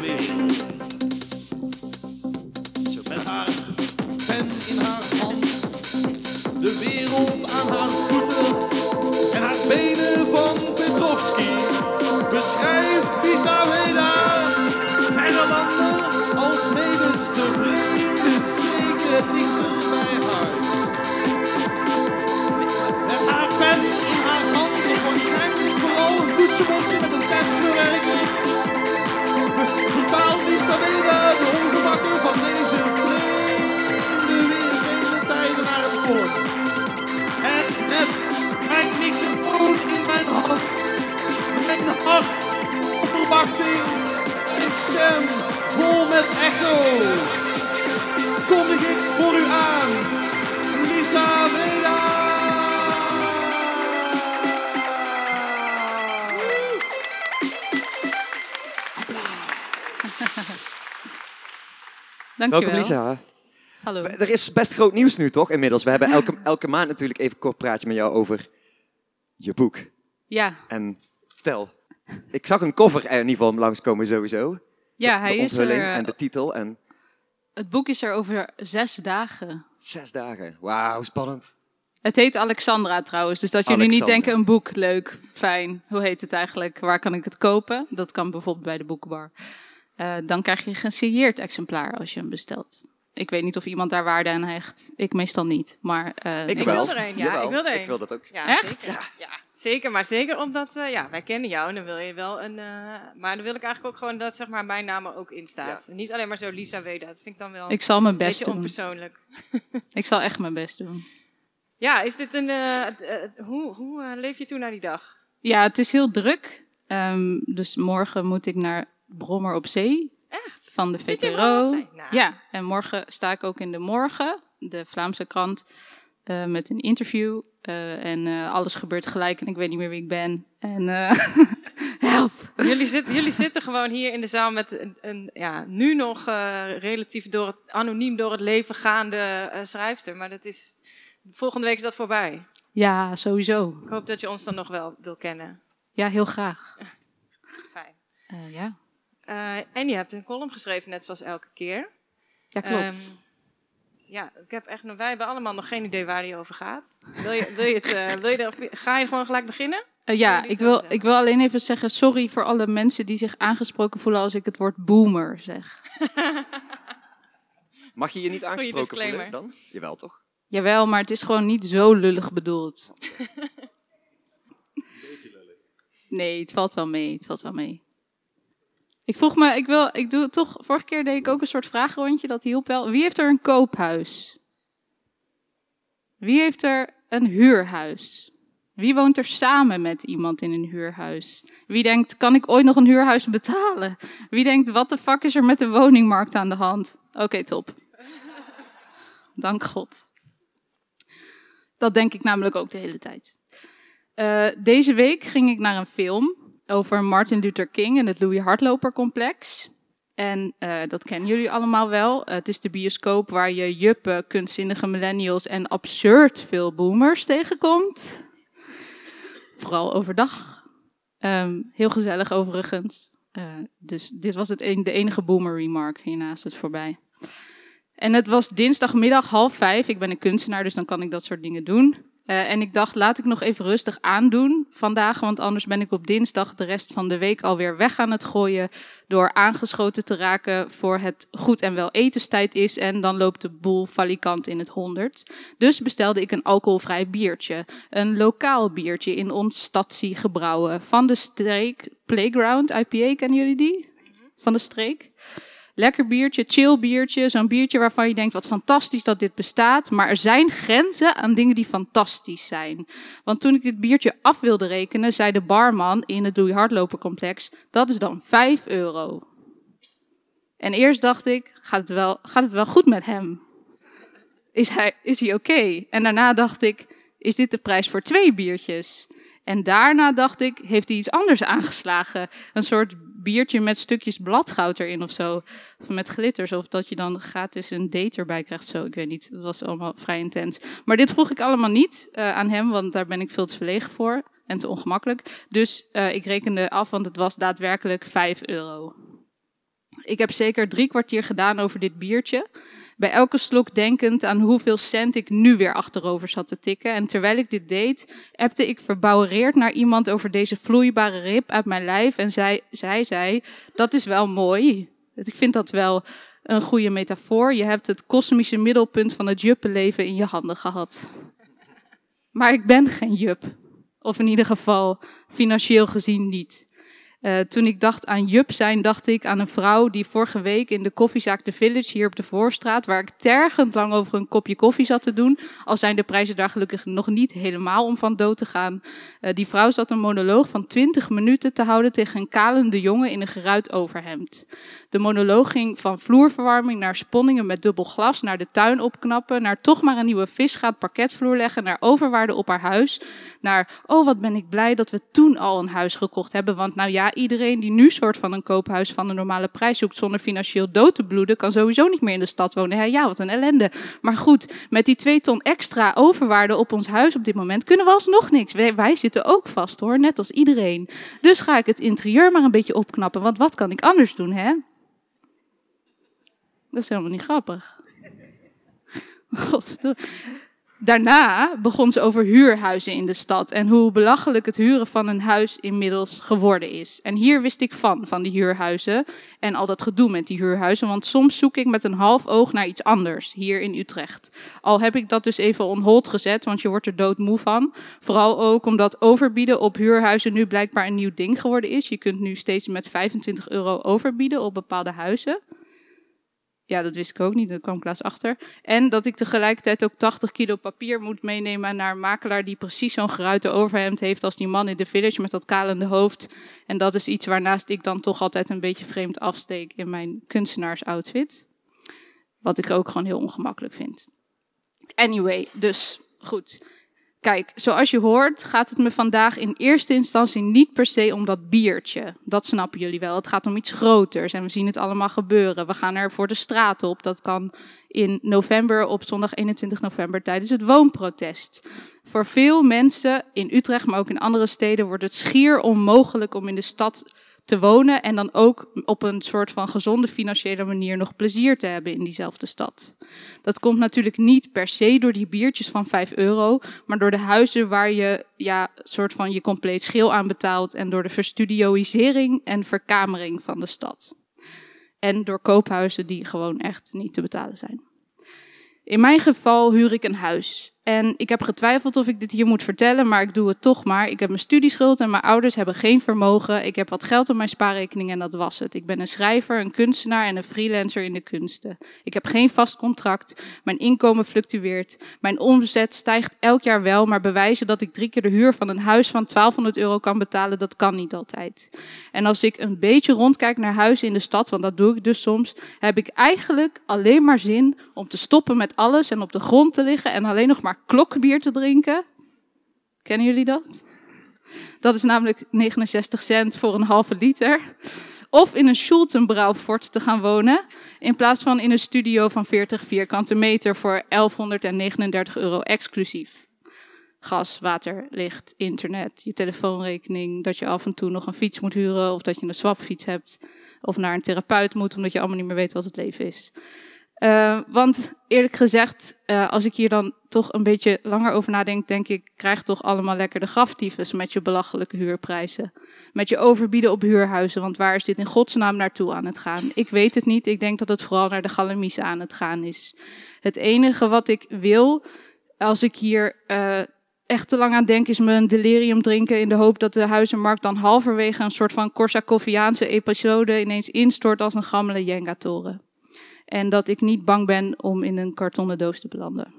wereld. Met haar pen in haar hand, de wereld aan haar voeten. En haar benen van Petrovski. Beschrijft Lisa Weda verre landen als medens de vreemde mijn hand, mijn hart, verwachting en stem Toronto kondig ik voor u aan Lisa Veda. Dankjewel. Welkom Lisa. Hallo. Er is best groot nieuws nu toch inmiddels. We hebben elke, elke maand natuurlijk even kort praatje met jou over je boek. Ja, En vertel. Ik zag een cover er in ieder geval langskomen sowieso. ja de hij is er. eh, en de titel en Het boek is er over zes dagen. zes dagen. Wauw, spannend. Het heet Alexandra trouwens, dus dat jullie niet denken een boek, leuk, fijn. Hoe heet het eigenlijk? Waar kan ik het kopen? Dat kan bijvoorbeeld bij de boekbar. Eh, dan krijg je een gesigneerd exemplaar als je hem bestelt. Ik weet niet of iemand daar waarde aan hecht. Ik meestal niet, maar eh, Ik, wil er een, ja, Jawel, ik wil er een. Ik wil dat ook. Ja, Echt? Zeker. Ja. zeker. Maar zeker omdat eh, ja, wij kennen jou en dan wil je wel een. eh, maar dan wil ik eigenlijk ook gewoon dat zeg maar, mijn naam er ook in staat. Niet alleen maar zo Lisa Weda. Dat vind ik dan wel ik zal mijn een best beetje doen. onpersoonlijk. Ik zal echt mijn best doen. Ja, is dit een. eh, hoe hoe leef je toe naar die dag? Ja, het is heel druk. Ehm, dus morgen moet ik naar Brommer op Zee. Van de VPRO. Nou. Ja, en morgen sta ik ook in de Morgen, de Vlaamse krant, eh, met een interview. Eh, en eh, alles gebeurt gelijk en ik weet niet meer wie ik ben. En eh, help! Jullie, zit, jullie zitten gewoon hier in de zaal met een, een ja, nu nog eh, relatief door het, anoniem door het leven gaande eh, schrijfster. Maar dat is, volgende week is dat voorbij. Ja, sowieso. Ik hoop dat je ons dan nog wel wil kennen. Ja, heel graag. Fijn. Eh, ja. Eh, en je hebt een column geschreven, net zoals elke keer. ja, klopt. Ehm, ja, ik heb echt, nog- wij hebben allemaal nog geen idee waar die over gaat. Wil je, wil je het, eh, wil je er, ga je gewoon gelijk beginnen? Eh, ja, wil ik wil, ik wil alleen even zeggen sorry voor alle mensen die zich aangesproken voelen als ik het woord boomer zeg. Mag je je niet aangesproken voelen dan? Jawel toch? Jawel, maar het is gewoon niet zo lullig bedoeld. Nee, het valt wel mee. Het valt wel mee. Ik vroeg me, ik wil, ik doe toch, vorige keer deed ik ook een soort vragenrondje, dat hielp wel. Wie heeft er een koophuis? Wie heeft er een huurhuis? Wie woont er samen met iemand in een huurhuis? Wie denkt, kan ik ooit nog een huurhuis betalen? Wie denkt, wat de fuck is er met de woningmarkt aan de hand? Oké, top. Dank God. Dat denk ik namelijk ook de hele tijd. Eh, deze week ging ik naar een film over Martin Luther King en het Louis Hardloper complex. En eh, dat kennen jullie allemaal wel. Het is de bioscoop waar je juppen, kunstzinnige millennials en absurd veel boomers tegenkomt. Vooral overdag. Ehm, heel gezellig overigens. Eh, dus dit was het de enige boomer remark. Hierna is het voorbij. En het was dinsdagmiddag half vijf. Ik ben een kunstenaar, dus dan kan ik dat soort dingen doen. Eh, en ik dacht, laat ik nog even rustig aandoen vandaag, want anders ben ik op dinsdag de rest van de week alweer weg aan het gooien door aangeschoten te raken voor het goed en wel etenstijd is en dan loopt de boel falikant in het honderd. Dus bestelde ik een alcoholvrij biertje, een lokaal biertje in ons stadzie gebrouwen van de streek Playground IPA, kennen jullie die? Van de streek. Lekker biertje, chill biertje. Zo'n biertje waarvan je denkt, wat fantastisch dat dit bestaat. Maar er zijn grenzen aan dingen die fantastisch zijn. Want toen ik dit biertje af wilde rekenen, zei de barman in het Louis Hardloper complex, dat is dan 5 euro. En eerst dacht ik, gaat het wel, gaat het wel goed met hem? Is hij, is hij oké? En daarna dacht ik, is dit de prijs voor twee biertjes? En daarna dacht ik, heeft hij iets anders aangeslagen? Een soort biertje met stukjes bladgoud erin of zo. Of met glitters. Of dat je dan gratis een date erbij krijgt. Zo, ik weet niet. Dat was allemaal vrij intens. Maar dit vroeg ik allemaal niet eh, aan hem, want daar ben ik veel te verlegen voor. En te ongemakkelijk. Dus eh, ik rekende af, want het was daadwerkelijk 5 euro. Ik heb zeker drie kwartier gedaan over dit biertje. Bij elke slok denkend aan hoeveel cent ik nu weer achterover zat te tikken. En terwijl ik dit deed, appte ik verbouwereerd naar iemand over deze vloeibare rib uit mijn lijf. En zij, zei, dat is wel mooi. Ik vind dat wel een goede metafoor. Je hebt het kosmische middelpunt van het juppenleven in je handen gehad. Maar ik ben geen jup. Of in ieder geval financieel gezien niet. Uh, toen ik dacht aan Jup zijn, dacht ik aan een vrouw die vorige week in de koffiezaak The Village hier op de Voorstraat, waar ik tergend lang over een kopje koffie zat te doen, al zijn de prijzen daar gelukkig nog niet helemaal om van dood te gaan. Uh, die vrouw zat een monoloog van 20 minuten te houden tegen een kalende jongen in een geruit overhemd. De monoloog ging van vloerverwarming naar sponningen met dubbel glas, naar de tuin opknappen, naar toch maar een nieuwe visgaat parketvloer leggen, naar overwaarde op haar huis, naar oh wat ben ik blij dat we toen al een huis gekocht hebben, want nou ja, iedereen die nu soort van een koophuis van een normale prijs zoekt zonder financieel dood te bloeden, kan sowieso niet meer in de stad wonen. Ja, wat een ellende. Maar goed, met die twee ton extra overwaarde op ons huis op dit moment kunnen we alsnog niks. Wij, wij zitten ook vast hoor, net als iedereen. Dus ga ik het interieur maar een beetje opknappen, want wat kan ik anders doen, hè? Dat is helemaal niet grappig. God. Daarna begon ze over huurhuizen in de stad en hoe belachelijk het huren van een huis inmiddels geworden is. En hier wist ik van, van die huurhuizen en al dat gedoe met die huurhuizen, want soms zoek ik met een half oog naar iets anders, hier in Utrecht. Al heb ik dat dus even on hold gezet, want je wordt er doodmoe van. Vooral ook omdat overbieden op huurhuizen nu blijkbaar een nieuw ding geworden is. Je kunt nu steeds met 25 euro overbieden op bepaalde huizen. Ja, dat wist ik ook niet, daar kwam ik laatst achter. En dat ik tegelijkertijd ook 80 kilo papier moet meenemen naar een makelaar die precies zo'n geruite overhemd heeft als die man in de village met dat kalende hoofd. En dat is iets waarnaast ik dan toch altijd een beetje vreemd afsteek in mijn kunstenaarsoutfit. Wat ik ook gewoon heel ongemakkelijk vind. Anyway, dus goed. Kijk, zoals je hoort gaat het me vandaag in eerste instantie niet per se om dat biertje. Dat snappen jullie wel. Het gaat om iets groters en we zien het allemaal gebeuren. We gaan er voor de straat op. Dat kan in november, op zondag 21 november, tijdens het woonprotest. Voor veel mensen in Utrecht, maar ook in andere steden, wordt het schier onmogelijk om in de stad te wonen en dan ook op een soort van gezonde financiële manier nog plezier te hebben in diezelfde stad. Dat komt natuurlijk niet per se door die biertjes van 5 euro, maar door de huizen waar je ja, soort van je compleet schil aan betaalt en door de verstudioisering en verkamering van de stad. En door koophuizen die gewoon echt niet te betalen zijn. In mijn geval huur ik een huis. En ik heb getwijfeld of ik dit hier moet vertellen, maar ik doe het toch maar. Ik heb mijn studieschuld en mijn ouders hebben geen vermogen. Ik heb wat geld op mijn spaarrekening en dat was het. Ik ben een schrijver, een kunstenaar en een freelancer in de kunsten. Ik heb geen vast contract. Mijn inkomen fluctueert. Mijn omzet stijgt elk jaar wel, maar bewijzen dat ik drie keer de huur van een huis van 1200 euro kan betalen, dat kan niet altijd. En als ik een beetje rondkijk naar huizen in de stad, want dat doe ik dus soms, heb ik eigenlijk alleen maar zin om te stoppen met alles en op de grond te liggen en alleen nog maar klokbier te drinken. Kennen jullie dat? Dat is namelijk 69 cent voor een halve liter. Of in een Schultenbrouwfort te gaan wonen, in plaats van in een studio van 40 vierkante meter voor 1139 euro exclusief. Gas, water, licht, internet, je telefoonrekening, dat je af en toe nog een fiets moet huren of dat je een swapfiets hebt of naar een therapeut moet omdat je allemaal niet meer weet wat het leven is. Uh, want eerlijk gezegd, uh, als ik hier dan toch een beetje langer over nadenk, denk ik, krijg toch allemaal lekker de graftyfus met je belachelijke huurprijzen. Met je overbieden op huurhuizen, want waar is dit in godsnaam naartoe aan het gaan? Ik weet het niet, ik denk dat het vooral naar de galamise aan het gaan is. Het enige wat ik wil, als ik hier uh, echt te lang aan denk, is me een delirium drinken in de hoop dat de huizenmarkt dan halverwege een soort van Korsakoviaanse episode ineens instort als een gammele Jenga-toren. En dat ik niet bang ben om in een kartonnen doos te belanden.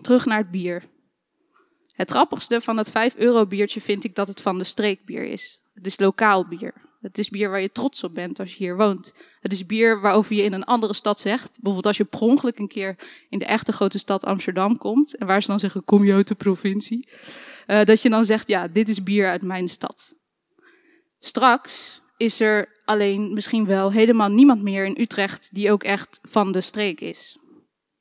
Terug naar het bier. Het grappigste van het 5 euro biertje vind ik dat het van de streekbier is. Het is lokaal bier. Het is bier waar je trots op bent als je hier woont. Het is bier waarover je in een andere stad zegt. Bijvoorbeeld als je per ongeluk een keer in de echte grote stad Amsterdam komt. En waar ze dan zeggen, kom je uit de provincie? Uh, dat je dan zegt, ja, dit is bier uit mijn stad. Straks is er alleen misschien wel helemaal niemand meer in Utrecht die ook echt van de streek is.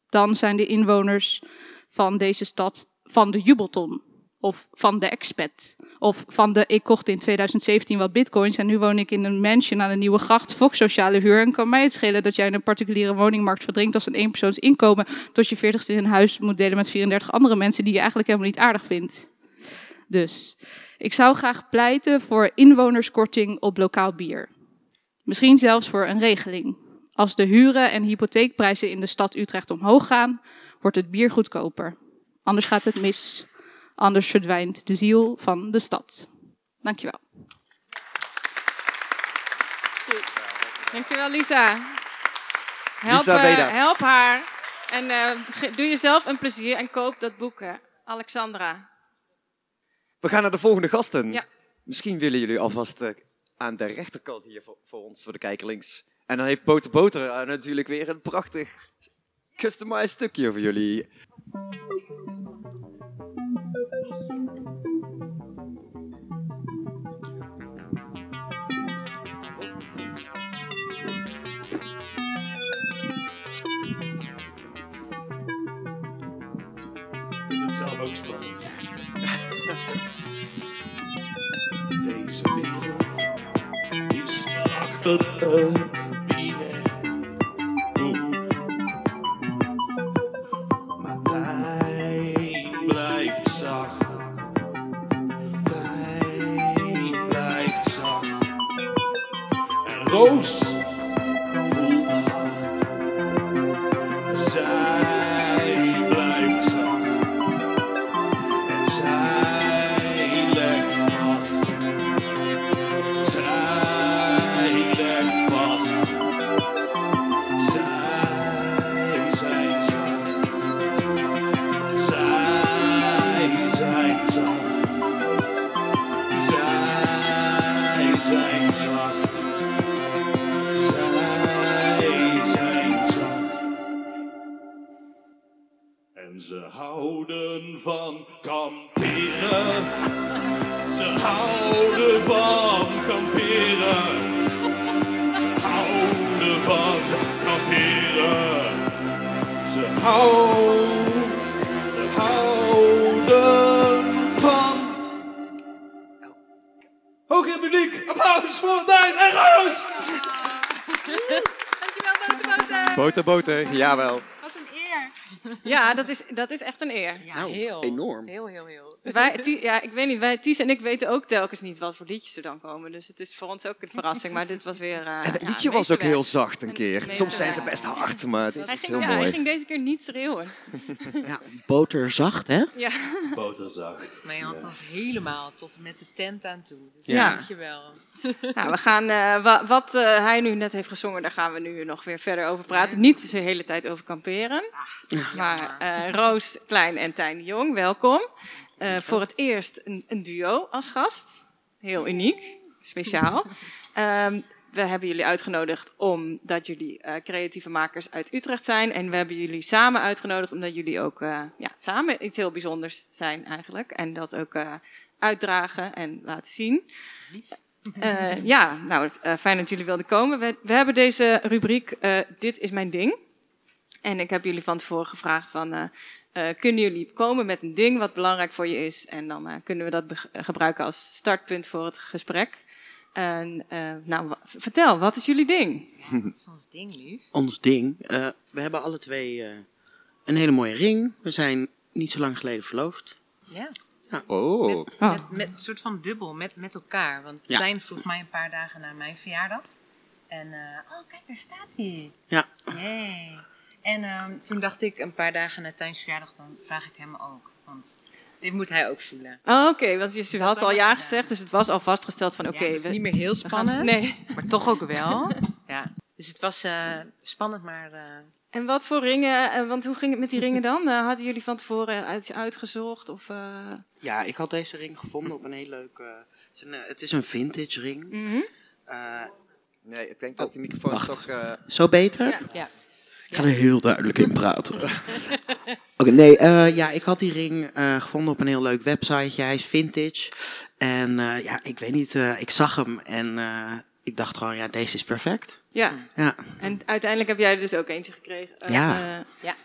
Dan zijn de inwoners van deze stad van de jubelton. Of van de expat. Of van de ik kocht in 2017 wat bitcoins en nu woon ik in een mansion aan de Nieuwe Gracht. Fox sociale huur. En kan mij het schelen dat jij in een particuliere woningmarkt verdrinkt als een eenpersoons inkomen. Tot je veertigste in een huis moet delen met 34 andere mensen die je eigenlijk helemaal niet aardig vindt. Dus ik zou graag pleiten voor inwonerskorting op lokaal bier. Misschien zelfs voor een regeling. Als de huren en hypotheekprijzen in de stad Utrecht omhoog gaan, wordt het bier goedkoper. Anders gaat het mis. Anders verdwijnt de ziel van de stad. Dankjewel. Dankjewel, Lisa. Help, Lisa Beda. help haar. En eh, ge- doe jezelf een plezier en koop dat boek, hè. Alexandra. We gaan naar de volgende gasten. Ja. Misschien willen jullie alvast eh, aan de rechterkant hier voor, ons, voor de kijker links. En dan heeft Boter Boter natuurlijk weer een prachtig customized stukje voor jullie. Ik vind het zelf ook spannend. Maar tijd blijft zacht. Tijd blijft zacht. En Roos dat is, dat is echt een eer. Ja, heel. enorm. Heel, heel, heel. Wij, Ti- ja, ik weet niet, wij, Ties en ik weten ook telkens niet wat voor liedjes er dan komen. Dus het is voor ons ook een verrassing. Maar dit was weer. eh, En het ja, liedje was ook heel zacht een En keer. het Soms zijn ze best hard, maar Hij is ging, heel ja, hij mooi. ging deze keer niet schreeuwen. Ja, boterzacht, hè? Ja. Boterzacht. Maar je had ons helemaal tot en met de tent aan toe. Dus Ja. dankjewel. Nou, we gaan, eh, wa- wat eh, hij nu net heeft gezongen, daar gaan we nu nog weer verder over praten. Niet de hele tijd over kamperen. Maar eh, Roos Klein en Tijn Jong, welkom. Voor het eerst een, een duo als gast. Heel uniek, speciaal. Ehm, we hebben jullie uitgenodigd omdat jullie creatieve makers uit Utrecht zijn. En we hebben jullie samen uitgenodigd omdat jullie ook ja, samen iets heel bijzonders zijn eigenlijk. En dat ook uitdragen en laten zien. Eh, ja, nou, eh, fijn dat jullie wilden komen. We, we hebben deze rubriek eh, Dit is mijn ding. En ik heb jullie van tevoren gevraagd van... eh, eh, kunnen jullie komen met een ding wat belangrijk voor je is? En dan eh, kunnen we dat gebruiken als startpunt voor het gesprek. En eh, nou, vertel, wat is jullie ding? Dat is ons ding nu. Ons ding. Eh, we hebben alle twee eh, een hele mooie ring. We zijn niet zo lang geleden verloofd. Ja. Oh. Met, Oh. met, met een soort van dubbel, met, met elkaar. Want Ja. Tijn vroeg mij een paar dagen na mijn verjaardag. En, eh, oh kijk, daar staat hij. Ja. Yay. En ehm, toen dacht ik, een paar dagen na Tijns verjaardag, dan vraag ik hem ook. Want dit moet hij ook voelen. Oh, Oké, want je Dat had al ja ja. gezegd, dus het was al vastgesteld van oké. ja, het is we- niet meer heel gaan- spannend, Nee. maar toch ook wel. ja. Dus het was eh, spannend, maar eh, En wat voor ringen, eh, want hoe ging het met die ringen dan? Eh, hadden jullie van tevoren uit, uitgezocht? Of, eh, Ja, ik had deze ring gevonden op een heel leuk... eh, het, is een, het is een vintage ring. mhm. Eh, Nee, ik denk dat die microfoon wacht. toch... eh, zo beter? Ja. ja. Ik ga er heel duidelijk in praten. Oké, nee, eh, ja, ik had die ring eh, gevonden op een heel leuk websiteje. Hij is vintage. En eh, ja, ik weet niet, eh, ik zag hem en eh, ik dacht gewoon, ja, deze is perfect. Ja, Ja, en uiteindelijk heb jij er dus ook eentje gekregen. Eh, Ja. eh, ja.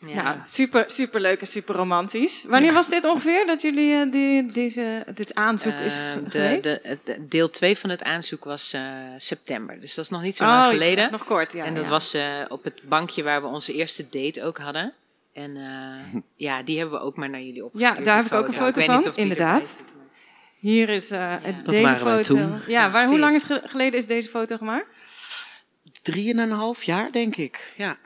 Nou, super, super leuk en super romantisch. Wanneer was dit ongeveer dat jullie eh, die, deze, dit aanzoek is Eh, ge- de, geweest? de, het- deel 2 van het aanzoek was eh, september. Dus dat is nog niet zo Oh, lang geleden. Nog kort, ja. en dat ja. was eh, op het bankje waar we onze eerste date ook hadden. En eh, ja, die hebben we ook maar naar jullie opgestuurd. Ja, daar heb ik ook een foto weet van, niet of die inderdaad. Hier is eh het Dat deze waren wij foto. toen. Ja, waar, hoe lang is ge- geleden is deze foto gemaakt? drieënhalf jaar denk ik. Ja,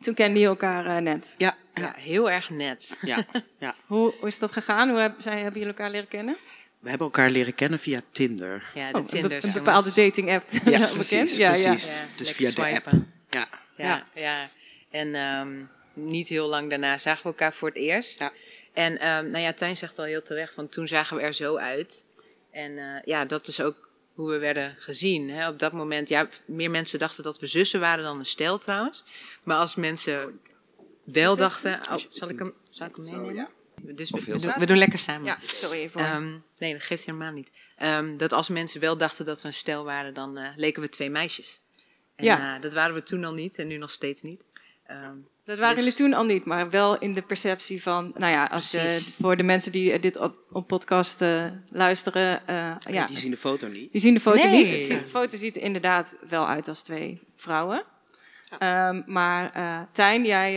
Toen kenden jullie elkaar eh, net. ja, Ja, ja. heel erg net. ja, ja. Hoe, hoe is dat gegaan? Hoe heb, zijn, hebben jullie elkaar leren kennen? we hebben elkaar leren kennen via Tinder. Ja, Oh, de een, Tinder. een bepaalde dating app. Ja, precies, Ja, ja. precies. Dus via de app. Ja. Ja, ja. En ehm, niet heel lang daarna zagen we elkaar voor het eerst. Ja. En ehm, nou ja, Tijn zegt al heel terecht, want toen zagen we er zo uit. En eh, ja, dat is ook hoe we werden gezien. Hè. Op dat moment, ja, meer mensen dachten dat we zussen waren dan een stel trouwens. Maar als mensen wel dachten... Oh, zal ik hem, zal ik hem meenemen? Dus we, doen, we doen lekker samen. Ja, sorry even. Ehm, nee, dat geeft helemaal niet. Ehm, dat als mensen wel dachten dat we een stel waren, dan eh, leken we twee meisjes. En, Ja. eh, dat waren we toen al niet en nu nog steeds niet. Ehm, Dat waren Dus- jullie toen al niet, maar wel in de perceptie van, nou ja, als, eh, voor de mensen die eh, dit op, podcast eh, luisteren, ja, Die zien de foto niet. die zien de foto Nee. niet. De foto ziet er inderdaad wel uit als twee vrouwen. Ehm, maar Tijn, jij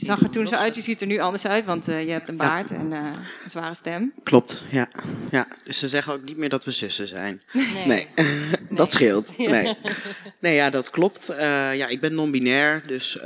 eh, zag er toen zo uit, je ziet er nu anders uit, want eh, je hebt een baard en eh, een zware stem. Klopt, ja. ja. Dus ze zeggen ook niet meer dat we zussen zijn. Nee, dat scheelt. Nee. nee, ja, dat klopt. Eh, ja, ik ben non-binair, dus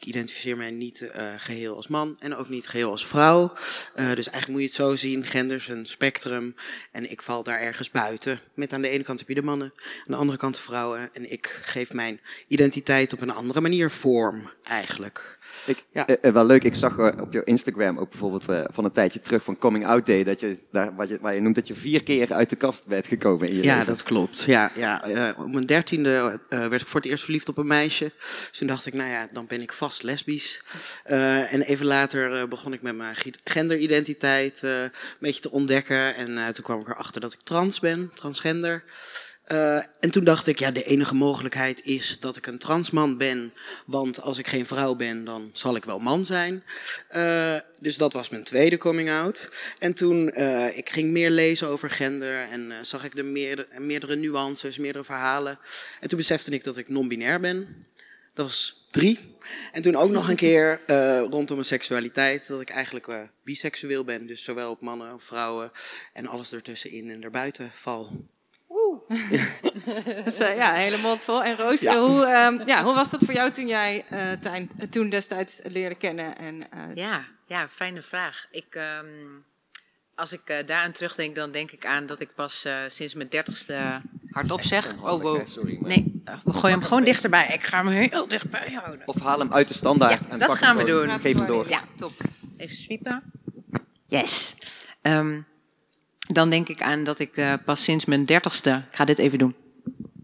ik identificeer mij niet eh, geheel als man en ook niet geheel als vrouw. Dus eigenlijk moet je het zo zien, gender is een spectrum en ik val daar ergens buiten. Met aan de ene kant heb je de mannen, aan de andere kant de vrouwen. En ik geef mijn identiteit op een andere manier vorm, eigenlijk. Ik, Ja. eh, eh, wel leuk, ik zag eh, op jouw Instagram ook bijvoorbeeld eh, van een tijdje terug van Coming Out Day, dat je, daar, wat je, waar je noemt dat je vier keer uit de kast bent gekomen in je Ja, leven. dat klopt. Ja, ja, eh, op mijn dertiende werd ik voor het eerst verliefd op een meisje. Dus toen dacht ik, nou ja, dan ben ik vast lesbisch. En even later begon ik met mijn genderidentiteit een beetje te ontdekken. En toen kwam ik erachter dat ik trans ben, transgender. Eh, en toen dacht ik, ja, de enige mogelijkheid is dat ik een transman ben. Want als ik geen vrouw ben, dan zal ik wel man zijn. Eh, dus dat was mijn tweede coming out. En toen eh, ik ging meer lezen over gender en zag ik de meerdere, meerdere nuances, meerdere verhalen. En toen besefte ik dat ik non-binair ben. Dat was drie. En toen ook nog een keer rondom mijn seksualiteit, dat ik eigenlijk biseksueel ben. Dus zowel op mannen, vrouwen en alles ertussenin en erbuiten val. Dus eh, ja, hele mond vol. En Roos, Ja. eh, hoe, ehm, ja, hoe was dat voor jou toen jij eh, Tijn eh, toen destijds leerde kennen? En, eh, Ja, ja, fijne vraag. Ik, ehm, als ik eh, daaraan terugdenk, dan denk ik aan dat ik pas eh, sinds mijn dertigste hardop zeg. Oh, wow. Sorry, maar- Nee, we gooien hem gewoon dichterbij. Ik ga hem heel dichtbij houden. Of haal hem uit de standaard Ja, en dat pak gaan hem we doen. Geef hem door. Ja, top. Even sweepen. Yes. Ehm, dan denk ik aan dat ik eh, pas sinds mijn dertigste... Ik ga dit even doen.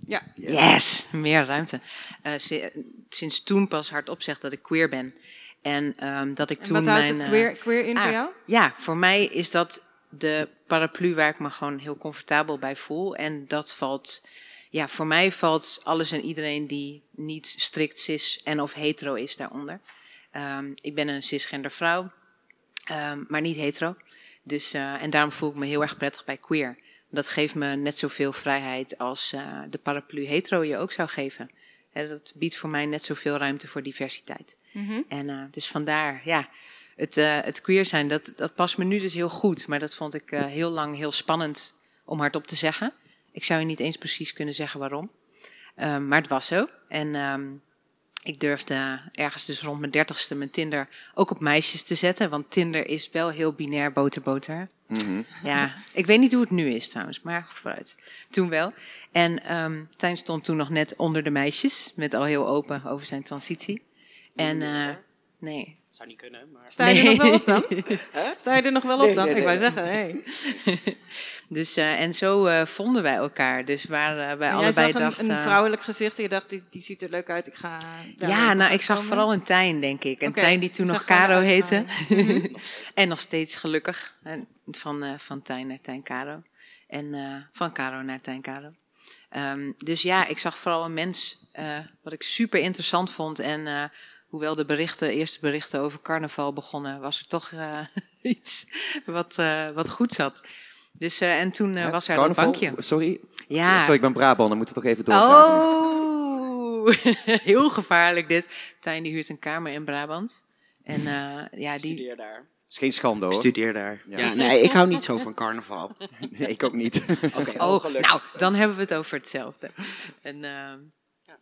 ja. Yes, meer ruimte. Eh, si- sinds toen pas hardop zeg dat ik queer ben. En ehm, dat ik En toen wat houdt mijn... het eh, queer, queer in voor Ah, jou? Ja, voor mij is dat de paraplu waar ik me gewoon heel comfortabel bij voel. En dat valt, ja, voor mij valt alles en iedereen die niet strikt cis en of hetero is daaronder. Ehm, ik ben een cisgender vrouw, ehm, maar niet hetero. Dus, eh, en daarom voel ik me heel erg prettig bij queer. Dat geeft me net zoveel vrijheid als eh, de paraplu hetero je ook zou geven. Dat biedt voor mij net zoveel ruimte voor diversiteit. Mhm. En eh, dus vandaar, ja, het, het queer zijn, dat, dat past me nu dus heel goed. Maar dat vond ik heel lang heel spannend om hardop te zeggen. Ik zou je niet eens precies kunnen zeggen waarom. Ehm, maar het was zo. En ehm, ik durfde ergens dus rond mijn dertigste mijn Tinder ook op meisjes te zetten. Want Tinder is wel heel binair boter-boter. Mhm. Ja, ik weet niet hoe het nu is trouwens, maar vooruit. Toen wel. En ehm Tijn stond toen nog net onder de meisjes, met al heel open over zijn transitie. En eh, nee. Zou niet kunnen, maar... Sta je er nog wel op dan? Sta je er nog wel op Nee, dan? nee, Ik wou nee. zeggen, hey. Dus, eh, en zo eh, vonden wij elkaar. Dus waar eh, wij En jij allebei zag een, dachten... een vrouwelijk gezicht en je dacht, die, die ziet er leuk uit, ik ga daar Ja, nou, ik zag komen. vooral een Tijn, denk ik. En Oké, Tijn die toen nog Caro heette. uitstraling. en nog steeds gelukkig. En van, eh, van Tijn naar Tijn Caro. En eh, van Caro naar Tijn Caro. Ehm, dus ja, ik zag vooral een mens eh, wat ik super interessant vond. En eh, hoewel de berichten, eerste berichten over carnaval begonnen, was er toch eh, iets wat, eh, wat goed zat. Dus, eh, en toen was er dat Carnaval? bankje. Sorry. Ja. Sorry, ik ben Brabant, dan moet het toch even doorvragen. Oh, heel gevaarlijk dit. Tijn die huurt een kamer in Brabant. En eh, ja, die... Studeer daar. is geen schande hoor. Studeer daar. Ja. Ja. nee, ik hou niet zo van carnaval. Nee, ik ook niet. Oké, Oh, nou, dan hebben we het over hetzelfde. En, ehm,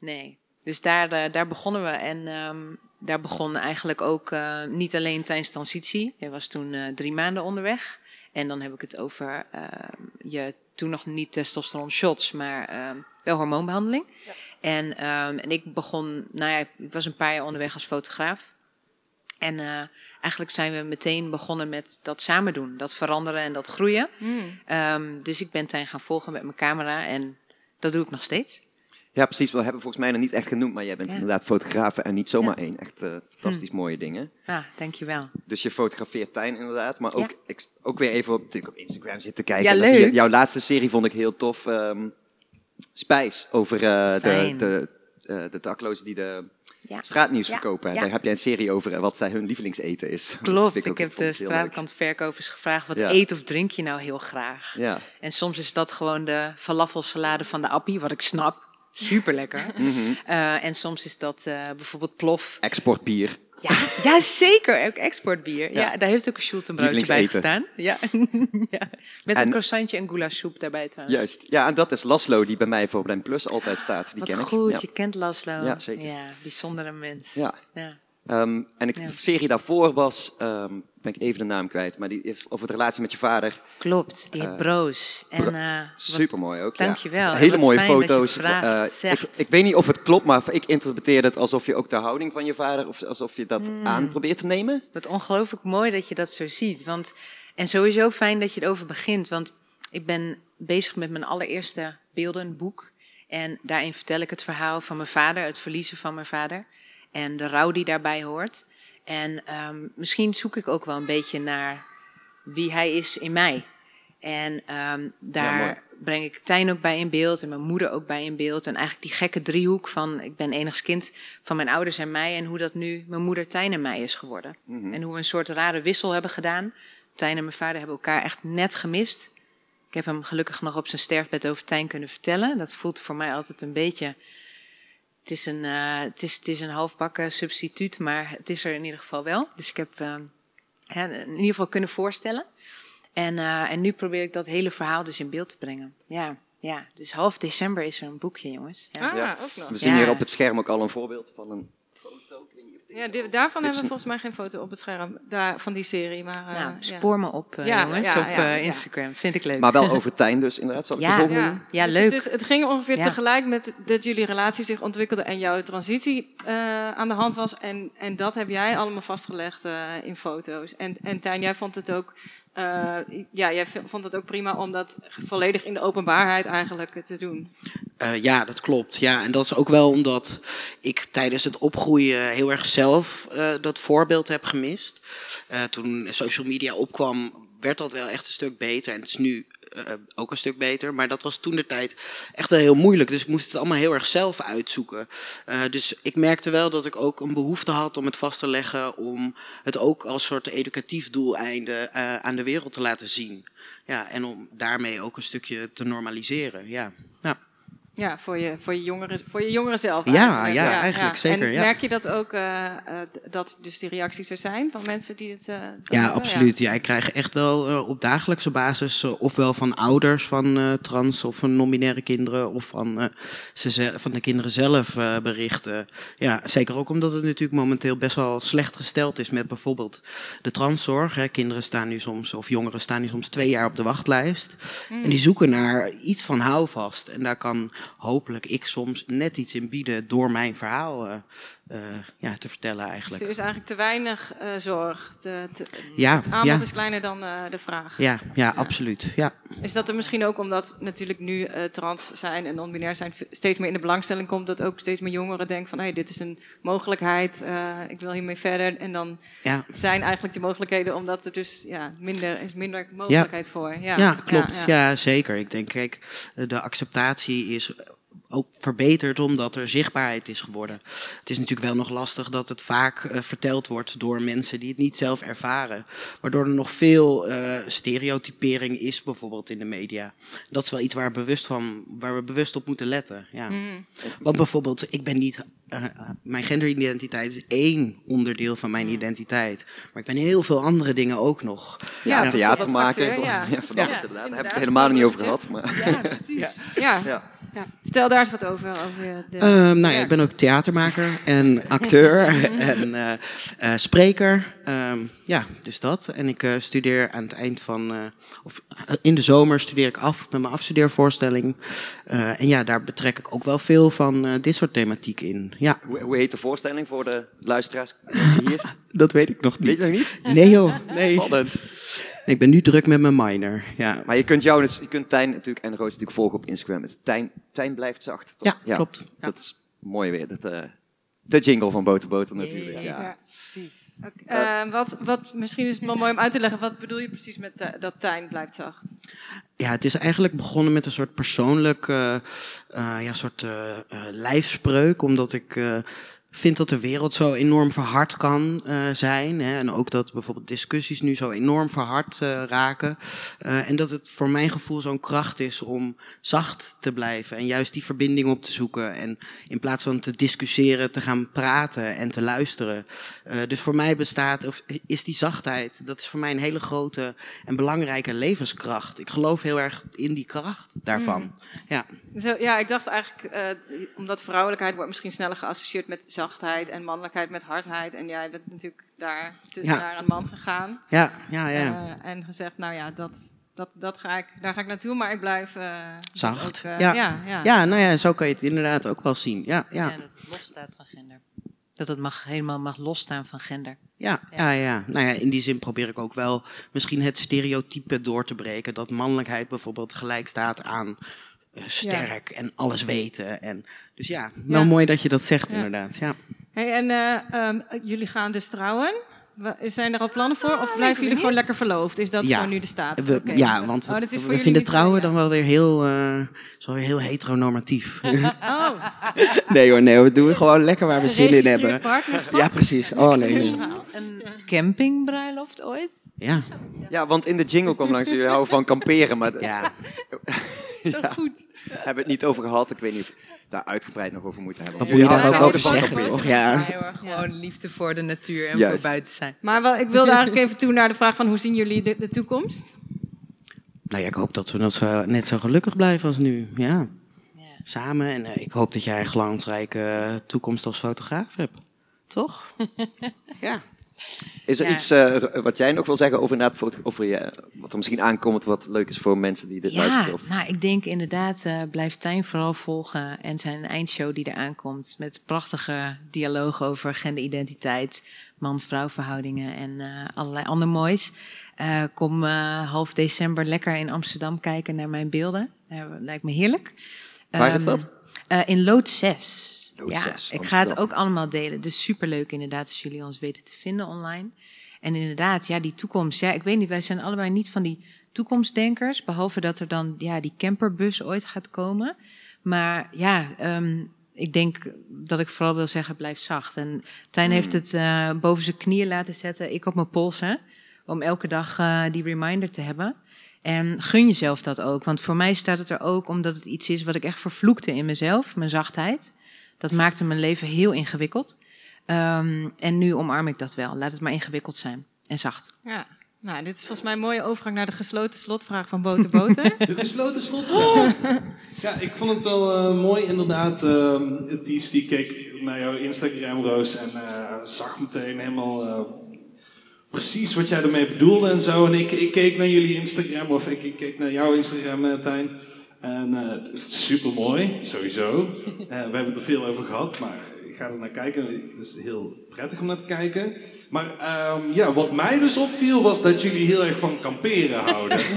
nee. Dus daar, eh, daar begonnen we. En ehm, daar begon eigenlijk ook eh, niet alleen tijdens de transitie. Je was toen eh, drie maanden onderweg. En dan heb ik het over ehm, je toen nog niet testosteron shots, maar ehm, wel hormoonbehandeling. En, ehm, en ik begon, nou ja, ik was een paar jaar onderweg als fotograaf. En eigenlijk zijn we meteen begonnen met dat samen doen. Dat veranderen en dat groeien. Ehm, dus ik ben Tijn gaan volgen met mijn camera. En dat doe ik nog steeds. Ja, precies. We hebben volgens mij nog niet echt genoemd, maar jij bent Ja. inderdaad fotograaf en niet zomaar één. Echt eh, fantastisch mooie dingen. Ah, dankjewel. Dus je fotografeert Tijn inderdaad, maar ook, Ja. ik, ook weer even op, op Instagram zitten kijken. Ja, je- leuk. jouw laatste serie vond ik heel tof. ehm Spijs, over eh, de, de, eh, de daklozen die de Ja. straatnieuws Ja, verkopen. ja. Daar heb jij een serie over eh, wat zij hun lievelingseten is. Klopt. Ik heb de straatkantverkopers gevraagd: wat Ja. eet of drink je nou heel graag? Ja. En soms is dat gewoon de falafelsalade van de appie, wat ik snap. Super lekker. Mhm. en soms is dat eh, bijvoorbeeld plof. Exportbier. Ja, ja, zeker. Ook exportbier. Ja. Ja. daar heeft ook een Schultenbroodje bij gestaan. Ja. ja. Met En- een croissantje en goulasoep daarbij trouwens. Juist. Ja, en dat is Laslo die bij mij voor Blend Plus altijd staat. Die Wat ken ik. goed, Ja. je kent Laslo. Ja, zeker. Ja, bijzondere mens. Ja. Ehm, en ik, de serie daarvoor was, ehm, ben ik even de naam kwijt, maar die heeft over de relatie met je vader. Klopt, die heet Broos. En, eh, wat- Super mooi ook. Dankjewel. Ja. Hele mooie foto's. vraagt, Eh, ik weet niet of het klopt, maar ik interpreteer het alsof je ook de houding van je vader, of alsof je dat Hmm. aan probeert te nemen. Wat ongelooflijk mooi dat je dat zo ziet. Want, en sowieso fijn dat je erover begint. Want ik ben bezig met mijn allereerste beeldenboek. En daarin vertel ik het verhaal van mijn vader, het verliezen van mijn vader. En de rouw die daarbij hoort. En ehm, misschien zoek ik ook wel een beetje naar wie hij is in mij. En ehm, daar breng ik Tijn ook bij in beeld en mijn moeder ook bij in beeld. En eigenlijk die gekke driehoek van ik ben enigst kind van mijn ouders en mij. En hoe dat nu mijn moeder Tijn en mij is geworden. En hoe we een soort rare wissel hebben gedaan. Tijn en mijn vader hebben elkaar echt net gemist. Ik heb hem gelukkig nog op zijn sterfbed over Tijn kunnen vertellen. Dat voelt voor mij altijd een beetje... Het is een, eh, het is, het is een halfbakken substituut, maar het is er in ieder geval wel. Dus ik heb eh, ja, in ieder geval kunnen voorstellen. En, eh, en nu probeer ik dat hele verhaal dus in beeld te brengen. Ja, ja. dus half december is er een boekje, jongens. Ja. Ah, Ja. ook nog. We zien Ja. hier op het scherm ook al een voorbeeld van een foto. Ja, die- daarvan hebben we volgens mij geen foto op het scherm daar, van die serie. Maar, eh, nou, ja. spoor me op, eh, Ja, jongens, ja, op eh, ja. Instagram. Vind ik leuk. Maar wel over Tijn dus, inderdaad. Zal ik Ja. Ja? Ja, dus leuk. Het, is- het ging ongeveer Ja. tegelijk met dat jullie relatie zich ontwikkelde en jouw transitie eh, aan de hand was. En, en dat heb jij allemaal vastgelegd eh, in foto's. En, en Tijn, jij vond het ook. Eh, ja, jij vond het ook prima om dat volledig in de openbaarheid eigenlijk te doen. Eh, ja, dat klopt. Ja, en dat is ook wel omdat ik tijdens het opgroeien heel erg zelf eh, dat voorbeeld heb gemist. Toen social media opkwam, werd dat wel echt een stuk beter. En het is nu eh, ook een stuk beter. Maar dat was toen de tijd echt wel heel moeilijk. Dus ik moest het allemaal heel erg zelf uitzoeken. Eh, dus ik merkte wel dat ik ook een behoefte had om het vast te leggen. Om het ook als soort educatief doeleinde eh, aan de wereld te laten zien. Ja, en om daarmee ook een stukje te normaliseren. Ja. ja. Ja, voor je, voor je, jongeren, voor je jongeren zelf. Ja, eigenlijk. ja, eigenlijk zeker, En ja. merk je dat ook, eh, eh, dat dus die reacties er zijn van mensen die het... dat Ja, hebben? absoluut. Ja, ik krijg echt wel op dagelijkse basis, ofwel van ouders van trans of van non-binaire kinderen, of van, ze van de kinderen zelf berichten. Ja, zeker ook omdat het natuurlijk momenteel best wel slecht gesteld is met bijvoorbeeld de transzorg. Hè. Kinderen staan nu soms, of jongeren staan nu soms twee jaar op de wachtlijst. En die zoeken naar iets van houvast. En daar kan hopelijk ik soms net iets in bieden door mijn verhaal eh, ja, te vertellen Dus eigenlijk. er is eigenlijk te weinig eh, zorg. Te, te- Ja, het aanbod ja. is kleiner dan eh, de vraag. Ja, ja, absoluut. Ja. Is dat er misschien ook omdat natuurlijk nu trans zijn en non-binair zijn steeds meer in de belangstelling komt, dat ook steeds meer jongeren denken van hey, dit is een mogelijkheid, ik wil hiermee verder. En dan zijn eigenlijk die mogelijkheden, omdat er dus ja, minder is minder mogelijkheid voor. Ja, Ja, klopt. ja, zeker. Ik denk, kijk, de acceptatie is ook verbeterd omdat er zichtbaarheid is geworden. Het is natuurlijk wel nog lastig dat het vaak eh, verteld wordt door mensen die het niet zelf ervaren. Waardoor er nog veel eh, stereotypering is, bijvoorbeeld in de media. Dat is wel iets waar, bewust van, waar we bewust op moeten letten. Ja. Mm. Want bijvoorbeeld, ik ben niet. eh, mijn genderidentiteit is één onderdeel van Mm. mijn identiteit. Maar ik ben heel veel andere dingen ook nog. Ja, Ja, theater maken. ja. Ja, van Ja, alles inderdaad. Daar hebben we het helemaal niet over gehad. Maar, Ja, precies. Ja. Ja. Vertel daar eens wat over. over de, Ehm, nou ja, ik ben ook theatermaker en acteur en eh, eh, spreker. Ehm, ja, dus dat. En ik eh, studeer aan het eind van, eh, of in de zomer studeer ik af met mijn afstudeervoorstelling. Eh, en ja, daar betrek ik ook wel veel van eh, dit soort thematiek in. Ja, Hoe, hoe heet de voorstelling voor de luisteraars? Hier? dat weet ik nog niet. Weet je nog niet? Nee joh, nee. Spannend. Ik ben nu druk met mijn minor. Ja, Maar je kunt jou, dus- je kunt Tijn natuurlijk en Roos natuurlijk volgen op Instagram. Het is Tijn, Tijn blijft zacht. toch? Ja, klopt. Ja. Dat is mooi weer. Dat, eh, de jingle van Boter Boter natuurlijk. Ja. Ja, precies. Oké, eh, wat, wat, misschien is het wel mooi om uit te leggen. Wat bedoel je precies met eh, dat Tijn blijft zacht? Ja, het is eigenlijk begonnen met een soort persoonlijk eh, eh, ja, soort eh, eh, lijfspreuk. Omdat ik eh, vind dat de wereld zo enorm verhard kan eh, zijn. Hè, en ook dat bijvoorbeeld discussies nu zo enorm verhard eh, raken. Eh, en dat het voor mijn gevoel zo'n kracht is om zacht te blijven. En juist die verbinding op te zoeken. En in plaats van te discussiëren, te gaan praten en te luisteren. Dus voor mij bestaat, of is die zachtheid, dat is voor mij een hele grote en belangrijke levenskracht. Ik geloof heel erg in die kracht daarvan. Ja. Zo, ja, ik dacht eigenlijk, omdat vrouwelijkheid wordt misschien sneller geassocieerd met zachtheid en mannelijkheid met hardheid. En jij bent natuurlijk daar tussen Ja. naar een man gegaan. Ja, ja, ja. Eh, en gezegd, nou ja, dat, dat, dat ga ik, daar ga ik naartoe, maar ik blijf eh, Zacht. ook, eh, ja. ja, ja. Ja. nou ja, zo kan je het inderdaad ook wel zien. Ja, ja. Ja, dat het losstaat van gender. Dat het mag, helemaal mag losstaan van gender. Ja, ja, ja. Nou ja, in die zin probeer ik ook wel misschien het stereotype door te breken. Dat mannelijkheid bijvoorbeeld gelijk staat aan eh, sterk en alles weten. En, dus ja, wel Ja. mooi dat je dat zegt Ja. inderdaad. Ja. Hey, en eh, ehm, jullie gaan dus trouwen. Zijn er al plannen voor? Of blijven jullie gewoon lekker verloofd? Is dat Ja. gewoon nu de status? We, Oké. ja, want Oh, dat is voor we jullie vinden trouwen ja. dan wel weer heel, eh, wel weer heel heteronormatief. Oh, nee hoor, nee, we doen gewoon lekker waar we zin in hebben. Ja, precies. Oh nee, nee. Een campingbruiloft ooit? Ja, Ja, want in de jingle kwam langs jullie houden van kamperen. Maar ja. ja, Goed. hebben we het niet over gehad. Ik weet niet of we daar uitgebreid nog over moeten hebben. Wat moet je daar ook over zeggen, toch? Ja. Gewoon liefde voor de natuur en Juist. voor buiten zijn. Maar wel, ik wilde eigenlijk even toe naar de vraag van hoe zien jullie de, de toekomst? Nou ja, ik hoop dat we zo, net zo gelukkig blijven als nu. Ja. Ja. Samen. En eh, ik hoop dat jij een glansrijke eh, toekomst als fotograaf hebt. Toch? ja. Is er Ja. iets eh, wat jij nog wil zeggen over, over je, wat er misschien aankomt, wat leuk is voor mensen die dit Ja, luisteren? Of, nou, ik denk inderdaad, eh blijf Tijn vooral volgen en zijn eindshow die eraan komt. Met prachtige dialogen over genderidentiteit, man-vrouw verhoudingen en eh, allerlei ander moois. Kom half december lekker in Amsterdam kijken naar mijn beelden. Lijkt me heerlijk. Waar is Ehm, dat? in Lood 6. Ja, 6, ik ga het ook allemaal delen. Dus superleuk inderdaad als jullie ons weten te vinden online. En inderdaad, ja, die toekomst. Ja, ik weet niet, wij zijn allebei niet van die toekomstdenkers. Behalve dat er dan ja, die camperbus ooit gaat komen. Maar ja, ehm, ik denk dat ik vooral wil zeggen, blijf zacht. En Tijn Hmm. heeft het eh, boven zijn knieën laten zetten. Ik op mijn polsen. Om elke dag eh, die reminder te hebben. En gun jezelf dat ook. Want voor mij staat het er ook omdat het iets is wat ik echt vervloekte in mezelf. Mijn zachtheid. Dat maakte mijn leven heel ingewikkeld. Ehm, en nu omarm ik dat wel. Laat het maar ingewikkeld zijn. En zacht. Ja. Nou, dit is volgens mij een mooie overgang naar de gesloten slotvraag van Boter Boter. De gesloten slotvraag. Ja, ik vond het wel eh, mooi inderdaad. ehm Ties die keek naar jouw Instagram, Roos, en eh, zag meteen helemaal eh, precies wat jij ermee bedoelde en zo. En ik, ik keek naar jullie Instagram, of ik, ik keek naar jouw Instagram, Tijn. En eh super mooi, sowieso. Eh, we hebben het er veel over gehad, maar ik ga er naar kijken. Het is heel prettig om naar te kijken. Maar ehm, ja, wat mij dus opviel was dat jullie heel erg van kamperen houden.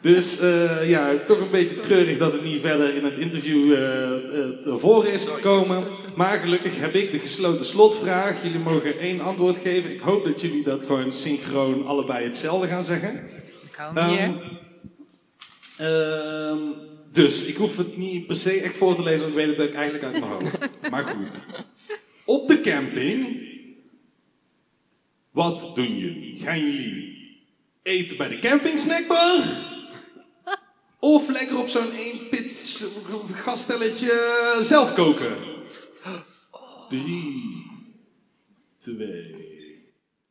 Dus eh, ja, toch een beetje treurig dat het niet verder in het interview eh eh, naar voren is gekomen. Maar gelukkig heb ik de gesloten slotvraag. Jullie mogen één antwoord geven. Ik hoop dat jullie dat gewoon synchroon allebei hetzelfde gaan zeggen. Ik hou hem hier. Ehm, dus ik hoef het niet per se echt voor te lezen, want ik weet het ook eigenlijk uit mijn hoofd. Maar goed. Op de camping. Wat doen jullie? Gaan jullie eten bij de campingsnackbar? Of lekker op zo'n één pits gaststelletje zelf koken? Drie, twee,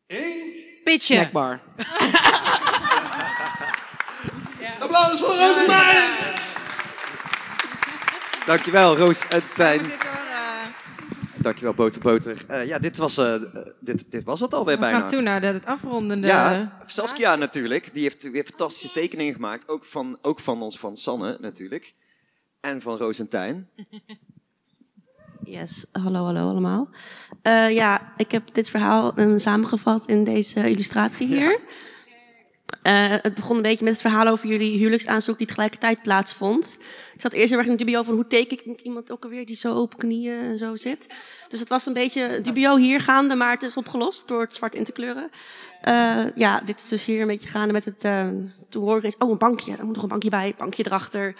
één. Pitje. Snackbar. Applaus voor Roosentijn! Dankjewel, Roos en Tijn. Eh, Dankjewel, Boter Boter. Eh, ja, dit was, eh, dit, dit was het alweer we bijna. gaan toe naar het afrondende... Ja, Saskia natuurlijk. Die heeft weer fantastische tekeningen gemaakt. Ook van, ook van ons, van Sanne natuurlijk. En van Roos en Tijn. Yes, hallo, hallo allemaal. Eh, ja, ik heb dit verhaal eh, samengevat in deze illustratie hier. Eh, het begon een beetje met het verhaal over jullie huwelijksaanzoek die tegelijkertijd plaatsvond. Ik zat eerst heel erg in dubio van hoe teken ik iemand ook alweer die zo op knieën en zo zit. Dus het was een beetje dubio hier gaande, maar het is opgelost door het zwart in te kleuren. Eh, ja, dit is dus hier een beetje gaande met het... eh, toen hoorde ik eens, oh een bankje, er moet nog een bankje bij, bankje erachter.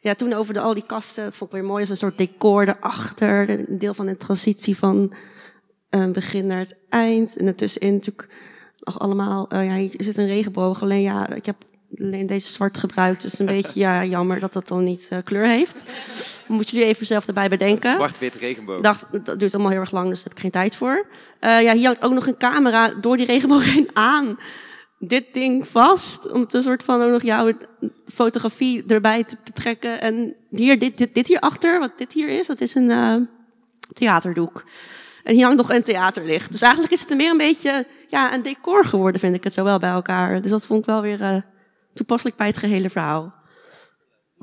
Ja, toen over de, al die kasten, dat vond ik weer mooi, als een soort decor erachter. Een deel van de transitie van een begin naar het eind. En ertussenin natuurlijk allemaal, eh, ja, hier zit een regenboog. Alleen ja, ik heb alleen deze zwart gebruikt. Dus een beetje ja, jammer dat dat dan niet eh, kleur heeft. Moet je nu even zelf erbij bedenken. Zwart-wit regenboog. Dacht, dat duurt allemaal heel erg lang, dus daar heb ik geen tijd voor. Eh, ja, hier hangt ook nog een camera door die regenboog heen aan. Dit ding vast, om een soort van ook nog jouw fotografie erbij te betrekken. En hier, dit, dit, dit hier achter, wat dit hier is, dat is een theaterdoek. En hier hangt nog een theaterlicht. Dus eigenlijk is het meer een beetje ja, een decor geworden, vind ik het zo wel bij elkaar. Dus dat vond ik wel weer eh, toepasselijk bij het gehele verhaal.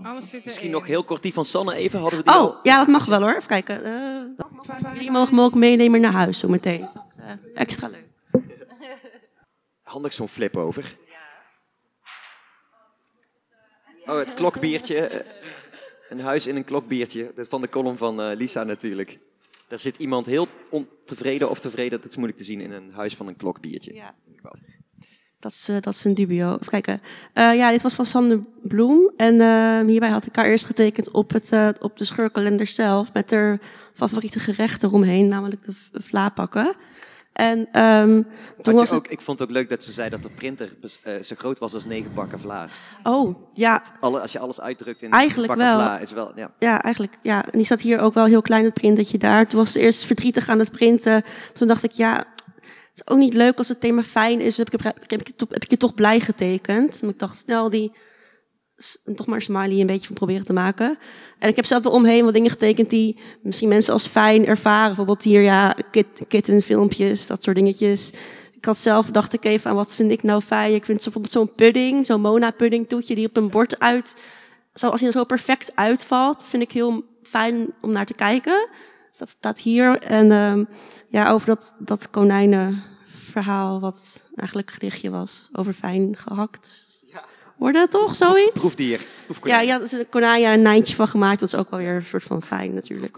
Alles zit Misschien nog heel kort die van Sanne even. Hadden we die Oh, al? ja, dat mag wel hoor. Even kijken. Eh, jullie mogen me ook meenemen naar huis zo meteen. Dus dat is eh, extra leuk. Handig zo'n flip over. Oh, het klokbiertje. Een huis in een klokbiertje. Dat van de column van eh, Lisa natuurlijk. Daar zit iemand heel ontevreden of tevreden, dat is moeilijk te zien, in een huis van een klokbiertje. Ja. Dat is, eh, dat is een dubio. Even kijken. Eh, ja, dit was van Sander Bloem. En eh, hierbij had ik haar eerst getekend op, het, op de scheurkalender zelf. Met haar favoriete gerechten eromheen, namelijk de vlaapakken. En ehm, toen was het... ook, ik vond het ook leuk dat ze zei dat de printer eh, zo groot was als negen bakken vla. Oh, ja, Alle, als je alles uitdrukt in Eigenlijk bakken wel. vla, is wel... Ja. Ja, eigenlijk. Ja. En die zat hier ook wel heel klein, het printertje daar. Toen was ze eerst verdrietig aan het printen. Toen dacht ik, ja, het is ook niet leuk als het thema fijn is. Dus heb ik, heb, toch- heb ik je toch blij getekend. En ik dacht snel die, toch maar smiley een beetje van proberen te maken. En ik heb zelf eromheen wat dingen getekend die misschien mensen als fijn ervaren. Bijvoorbeeld hier, ja, kit, kittenfilmpjes, dat soort dingetjes. Ik had zelf, dacht ik even aan wat vind ik nou fijn. Ik vind bijvoorbeeld zo'n pudding, zo'n Mona pudding toetje die op een bord uit zo, als hij er zo perfect uitvalt, vind ik heel fijn om naar te kijken. Dus dat staat hier. En ehm, ja, over dat, dat konijnenverhaal, wat eigenlijk een was, over fijn gehakt. Hoorde het toch, zoiets? Proefdier. Ja, Proefkonijn. ja, er is een konijn ja, een nijntje van gemaakt. Dat is ook wel weer een soort van fijn natuurlijk.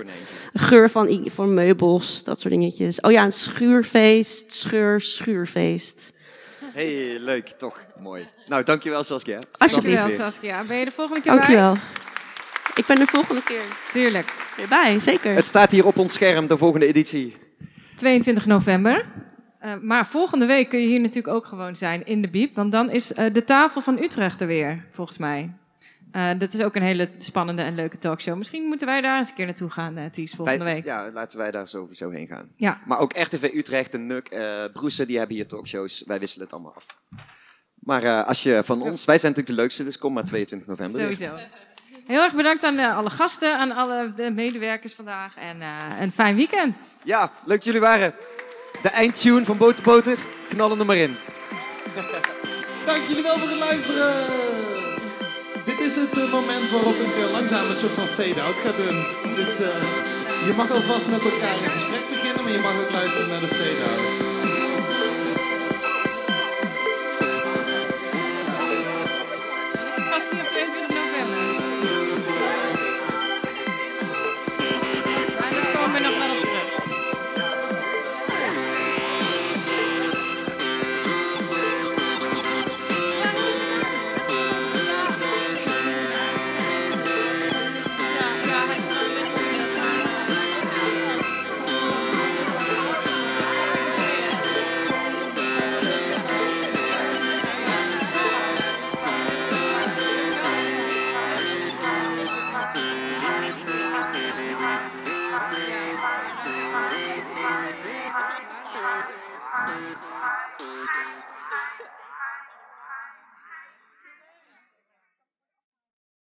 Een geur van, van meubels, dat soort dingetjes. Oh ja, een schuurfeest, scheur, schuurfeest. hey, leuk. Toch mooi. Nou, dankjewel Saskia. Alsjeblieft. Dankjewel. Saskia. Ben je de volgende keer bij? Dankjewel. Ik ben de volgende keer Tuurlijk. weer bij, zeker. Het staat hier op ons scherm, de volgende editie. 22 november. Eh, maar volgende week kun je hier natuurlijk ook gewoon zijn in de Biep. Want dan is eh, de tafel van Utrecht er weer, volgens mij. Eh, dat is ook een hele spannende en leuke talkshow. Misschien moeten wij daar eens een keer naartoe gaan, uh, Ties, volgende week. Ja, laten wij daar sowieso heen gaan. Ja. Maar ook RTV Utrecht, de NUK, eh Broesen, die hebben hier talkshows. Wij wisselen het allemaal af. Maar als je van ons, wij zijn natuurlijk de leukste, dus kom maar 22 november. weer. Sowieso. Heel erg bedankt aan alle gasten, aan alle de medewerkers vandaag. En een fijn weekend. Ja, leuk dat jullie waren. De eindtune van Boter Boter, knallen er maar in. Dank jullie wel voor het luisteren. Dit is het eh, moment waarop ik eh, langzaam een soort van fade-out ga doen. Dus eh, je mag alvast met elkaar in gesprek beginnen, maar je mag ook luisteren naar de fade-out.